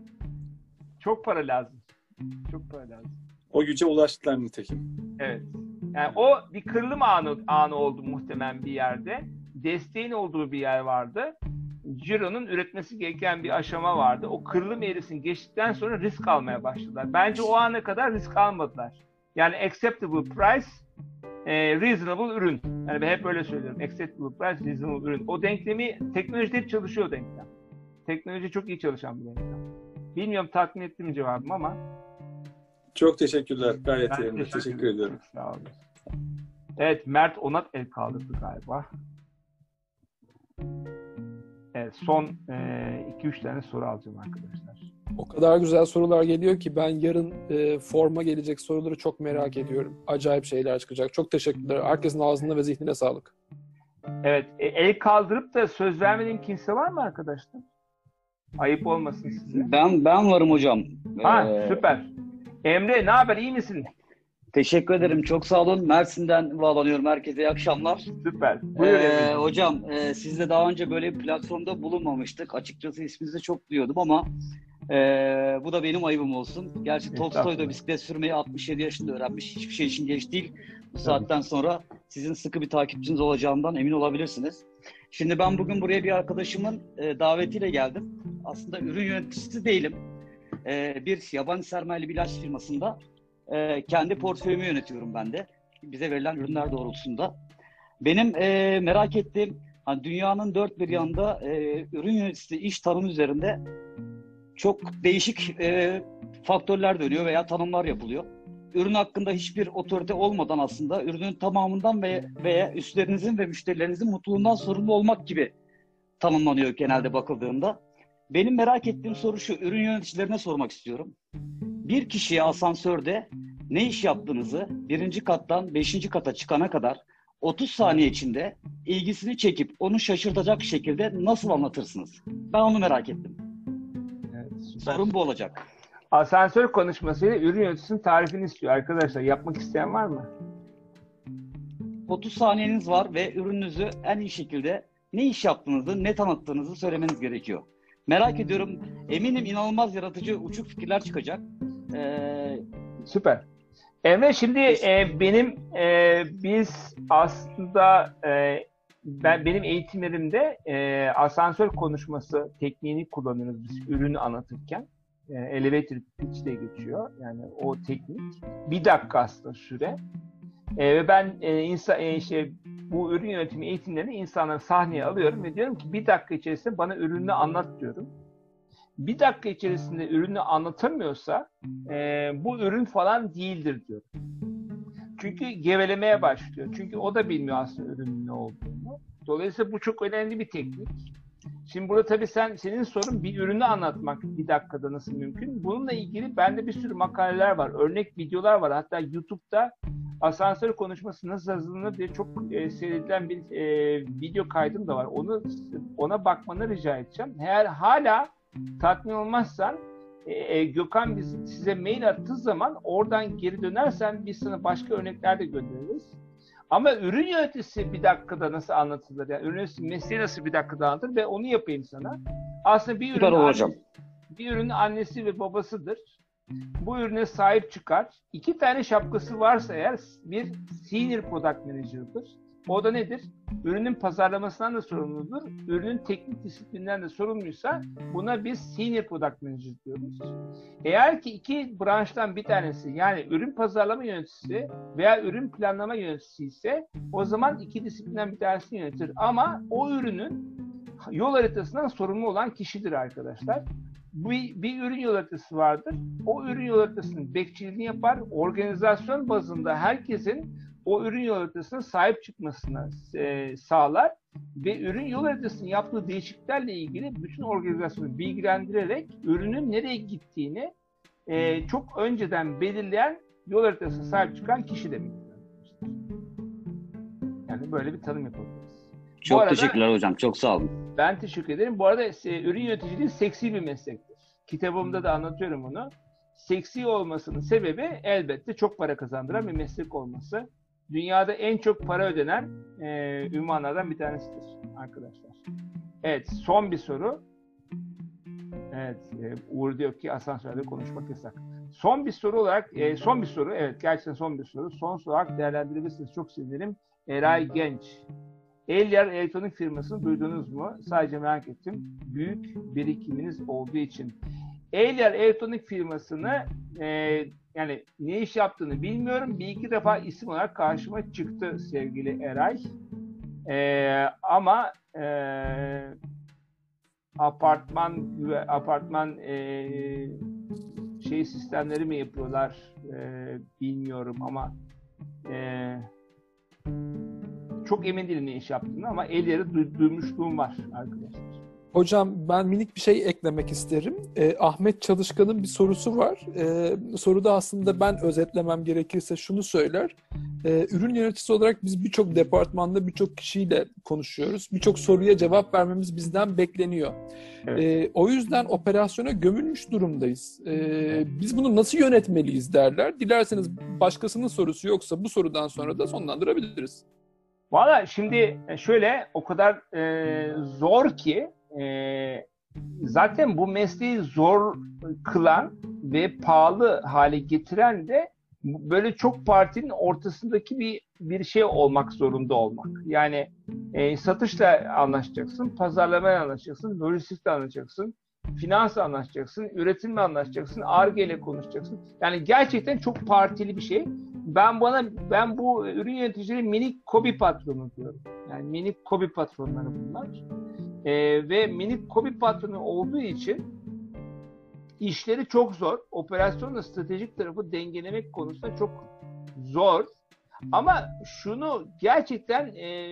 çok para lazım. Çok para lazım. O güce ulaştılar nitekim. Evet. Yani o bir kırılım anı, anı oldu muhtemelen bir yerde. Desteğin olduğu bir yer vardı. Ciro'nun üretmesi gereken bir aşama vardı. O kırılım eğrisini geçtikten sonra risk almaya başladılar. Bence o ana kadar risk almadılar. Yani acceptable price, e, reasonable ürün. Yani ben hep öyle söylüyorum. Acceptable price, reasonable ürün. O denklemi teknolojide hep çalışıyor denklem. Teknoloji çok iyi çalışan bir denklem. Bilmiyorum tatmin ettim cevabım ama. Çok teşekkürler. Gayet Ben yerinde. teşekkür Teşekkür ediyorum. Sağ olun. Evet Mert Onat el kaldırdı galiba. Evet son 2-3 tane soru alacağım arkadaşlar. O kadar güzel sorular geliyor ki ben yarın e, forma gelecek soruları çok merak ediyorum. Acayip şeyler çıkacak. Çok teşekkürler. Herkesin ağzına ve zihnine sağlık. Evet e, el kaldırıp da söz vermediğim kimse var mı arkadaşlar? Ayıp olmasın size. Ben ben varım hocam. Ha Ee, süper. Emre ne haber iyi misin? Teşekkür ederim. Çok sağ olun. Mersin'den bağlanıyorum. Herkese iyi akşamlar. Süper. Buyur Ee, hocam e, sizle daha önce böyle bir platformda bulunmamıştık. Açıkçası isminizi çok duyuyordum ama e, bu da benim ayıbım olsun. Gerçi Tolstoy da Estağfurullah. bisiklet sürmeyi 67 yaşında öğrenmiş. Hiçbir şey için geç değil. Bu saatten sonra sizin sıkı bir takipçiniz olacağımdan emin olabilirsiniz. Şimdi ben bugün buraya bir arkadaşımın e, davetiyle geldim. Aslında ürün yöneticisi değilim. E, bir yabancı sermayeli bir ilaç firmasında e, kendi portföyümü yönetiyorum ben de. Bize verilen ürünler doğrultusunda. Benim e, merak ettiğim hani dünyanın dört bir yanında e, ürün yöneticisi iş tanımı üzerinde çok değişik e, faktörler dönüyor veya tanımlar yapılıyor. Ürün hakkında hiçbir otorite olmadan aslında ürünün tamamından ve veya üstlerinizin ve müşterilerinizin mutluluğundan sorumlu olmak gibi tanımlanıyor genelde bakıldığında. Benim merak ettiğim soru şu, ürün yöneticilerine sormak istiyorum. Bir kişiye asansörde ne iş yaptığınızı birinci kattan beşinci kata çıkana kadar 30 saniye içinde ilgisini çekip onu şaşırtacak şekilde nasıl anlatırsınız? Ben onu merak ettim. Sorun bu olacak. Asansör konuşmasıyla ürün yöneticisinin tarifini istiyor arkadaşlar. Yapmak isteyen var mı? 30 saniyeniz var ve ürününüzü en iyi şekilde ne iş yaptığınızı, ne tanıttığınızı söylemeniz gerekiyor. Merak ediyorum. Eminim inanılmaz yaratıcı, uçuk fikirler çıkacak. Ee, Süper. Emre şimdi e, benim e, biz aslında e, ben benim eğitimlerimde e, asansör konuşması tekniğini kullanıyoruz biz ürünü anlatırken. E, elevator pitch diye geçiyor. Yani o teknik. Bir dakika aslında süre. E, ve ben e, insan e, işte bu ürün yönetimi eğitimlerini insanları sahneye alıyorum ve diyorum ki bir dakika içerisinde bana ürünü anlat diyorum. bir dakika içerisinde ürünü anlatamıyorsa e, bu ürün falan değildir diyor. Çünkü gevelemeye başlıyor. Çünkü o da bilmiyor aslında ürünün ne olduğunu. Dolayısıyla bu çok önemli bir teknik. Şimdi burada tabii sen senin sorun bir ürünü anlatmak bir dakikada nasıl mümkün? Bununla ilgili bende bir sürü makaleler var, örnek videolar var. Hatta YouTube'da asansör konuşması nasıl hazırlanır diye çok e, seyredilen bir e, video kaydım da var. Onu ona bakmanı rica edeceğim. Eğer hala tatmin olmazsan e, e, Gökhan biz size mail attığı zaman oradan geri dönersen biz sana başka örnekler de göndeririz. Ama ürün yöneticisi bir dakikada nasıl anlatılır? Yani ürün yöneticisi mesleği nasıl bir dakikada anlatılır? ve onu yapayım sana. Aslında bir ürün hocam. bir ürünün annesi ve babasıdır. Bu ürüne sahip çıkar. İki tane şapkası varsa eğer bir senior product manager'dır. O da nedir? Ürünün pazarlamasından da sorumludur. Ürünün teknik disiplinden de sorumluysa buna biz senior product manager diyoruz. Eğer ki iki branştan bir tanesi yani ürün pazarlama yöneticisi veya ürün planlama yöneticisi ise o zaman iki disiplinden bir tanesini yönetir. Ama o ürünün yol haritasından sorumlu olan kişidir arkadaşlar. Bir, bir ürün yol haritası vardır. O ürün yol haritasının bekçiliğini yapar. Organizasyon bazında herkesin o ürün yol haritasına sahip çıkmasına e, sağlar ve ürün yol haritasının yaptığı değişikliklerle ilgili bütün organizasyonu bilgilendirerek ürünün nereye gittiğini e, çok önceden belirleyen yol haritasına sahip çıkan kişi demek. Yani böyle bir tanım yapabiliriz. Çok arada- teşekkürler hocam. Çok sağ olun. Ben teşekkür ederim. Bu arada e, ürün yöneticiliği seksi bir meslektir. Kitabımda da anlatıyorum bunu. Seksi olmasının sebebi elbette çok para kazandıran bir meslek olması. Dünyada en çok para ödenen e, ünvanlardan bir tanesidir arkadaşlar. Evet, son bir soru. Evet, e, Uğur diyor ki asansörde konuşmak yasak. Son bir soru olarak, e, son bir soru, evet gerçekten son bir soru. Son soru olarak değerlendirebilirsiniz. Çok sevinirim. Eray Genç. Eliar elektronik firmasını duydunuz mu? Sadece merak ettim. Büyük birikiminiz olduğu için. Eliar elektronik firmasını e, yani ne iş yaptığını bilmiyorum. Bir iki defa isim olarak karşıma çıktı sevgili Eray. E, ama e, apartman apartman e, şey sistemleri mi yapıyorlar e, bilmiyorum ama e, çok emin değilim ne iş yaptığını ama el yeri du- duymuşluğum var arkadaşlar. Hocam ben minik bir şey eklemek isterim. Ee, Ahmet Çalışkan'ın bir sorusu var. Ee, soruda aslında ben özetlemem gerekirse şunu söyler. Ee, ürün yöneticisi olarak biz birçok departmanda birçok kişiyle konuşuyoruz. Birçok soruya cevap vermemiz bizden bekleniyor. Ee, o yüzden operasyona gömülmüş durumdayız. Ee, biz bunu nasıl yönetmeliyiz derler. Dilerseniz başkasının sorusu yoksa bu sorudan sonra da sonlandırabiliriz. Valla şimdi şöyle o kadar e, zor ki e, zaten bu mesleği zor kılan ve pahalı hale getiren de böyle çok partinin ortasındaki bir bir şey olmak zorunda olmak. Yani e, satışla anlaşacaksın, pazarlamayla anlaşacaksın, lojistikle anlaşacaksın, finansla anlaşacaksın, üretimle anlaşacaksın, ARGE ile konuşacaksın. Yani gerçekten çok partili bir şey. Ben bana ben bu ürün yöneticileri minik kobi patronu diyorum. Yani minik kobi patronları bunlar. Ee, ve minik kobi patronu olduğu için işleri çok zor. Operasyonla stratejik tarafı dengelemek konusunda çok zor. Ama şunu gerçekten e,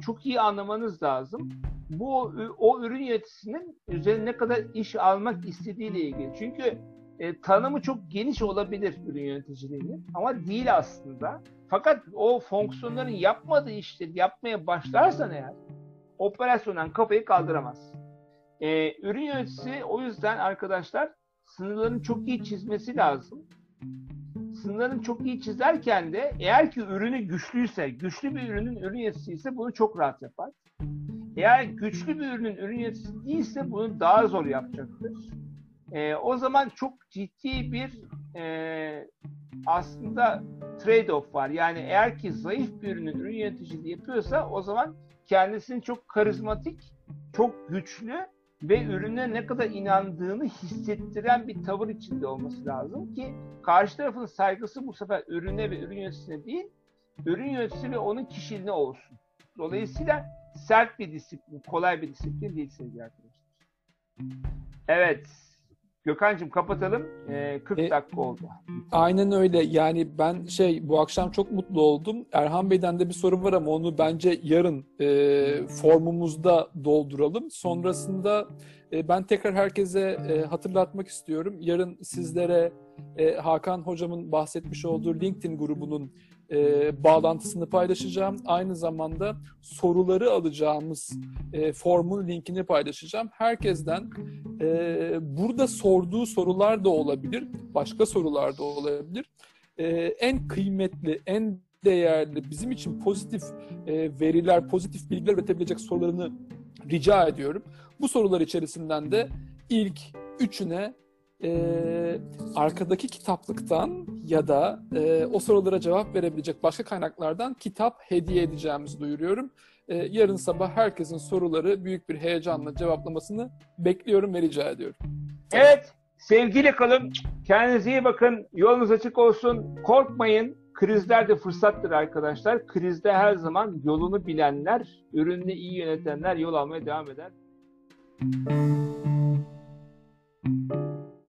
çok iyi anlamanız lazım. Bu o ürün yöneticisinin üzerine ne kadar iş almak istediğiyle ilgili. Çünkü e, tanımı çok geniş olabilir ürün yöneticiliğinin ama değil aslında. Fakat o fonksiyonların yapmadığı işleri yapmaya başlarsan eğer operasyondan kafayı kaldıramaz. E, ürün yöneticisi o yüzden arkadaşlar sınırlarını çok iyi çizmesi lazım. Sınırlarını çok iyi çizerken de eğer ki ürünü güçlüyse, güçlü bir ürünün ürün yöneticisi ise bunu çok rahat yapar. Eğer güçlü bir ürünün ürün yöneticisi değilse bunu daha zor yapacaktır. E, o zaman çok ciddi bir e, aslında trade-off var. Yani eğer ki zayıf bir ürünün ürün yöneticiliği yapıyorsa o zaman kendisini çok karizmatik, çok güçlü ve ürüne ne kadar inandığını hissettiren bir tavır içinde olması lazım ki karşı tarafın saygısı bu sefer ürüne ve ürün yöneticisine değil, ürün yöneticisi ve onun kişiliğine olsun. Dolayısıyla sert bir disiplin, kolay bir disiplin değil sevgili arkadaşlar. Evet. Gökhan'cığım kapatalım. Ee, 40 E, dakika oldu. Aynen öyle. Yani ben şey bu akşam çok mutlu oldum. Erhan Bey'den de bir soru var ama onu bence yarın e, formumuzda dolduralım. Sonrasında e, ben tekrar herkese e, hatırlatmak istiyorum. Yarın sizlere e, Hakan hocamın bahsetmiş olduğu LinkedIn grubunun e, bağlantısını paylaşacağım. Aynı zamanda soruları alacağımız e, formun linkini paylaşacağım. Herkesten e, burada sorduğu sorular da olabilir, başka sorular da olabilir. E, en kıymetli, en değerli, bizim için pozitif e, veriler, pozitif bilgiler üretebilecek sorularını rica ediyorum. Bu sorular içerisinden de ilk üçüne e, arkadaki kitaplıktan ya da e, o sorulara cevap verebilecek başka kaynaklardan kitap hediye edeceğimizi duyuruyorum. E, yarın sabah herkesin soruları büyük bir heyecanla cevaplamasını bekliyorum ve rica ediyorum. Evet. Sevgiyle kalın. Kendinize iyi bakın. Yolunuz açık olsun. Korkmayın. Krizler de fırsattır arkadaşlar. Krizde her zaman yolunu bilenler, ürününü iyi yönetenler yol almaya devam eder.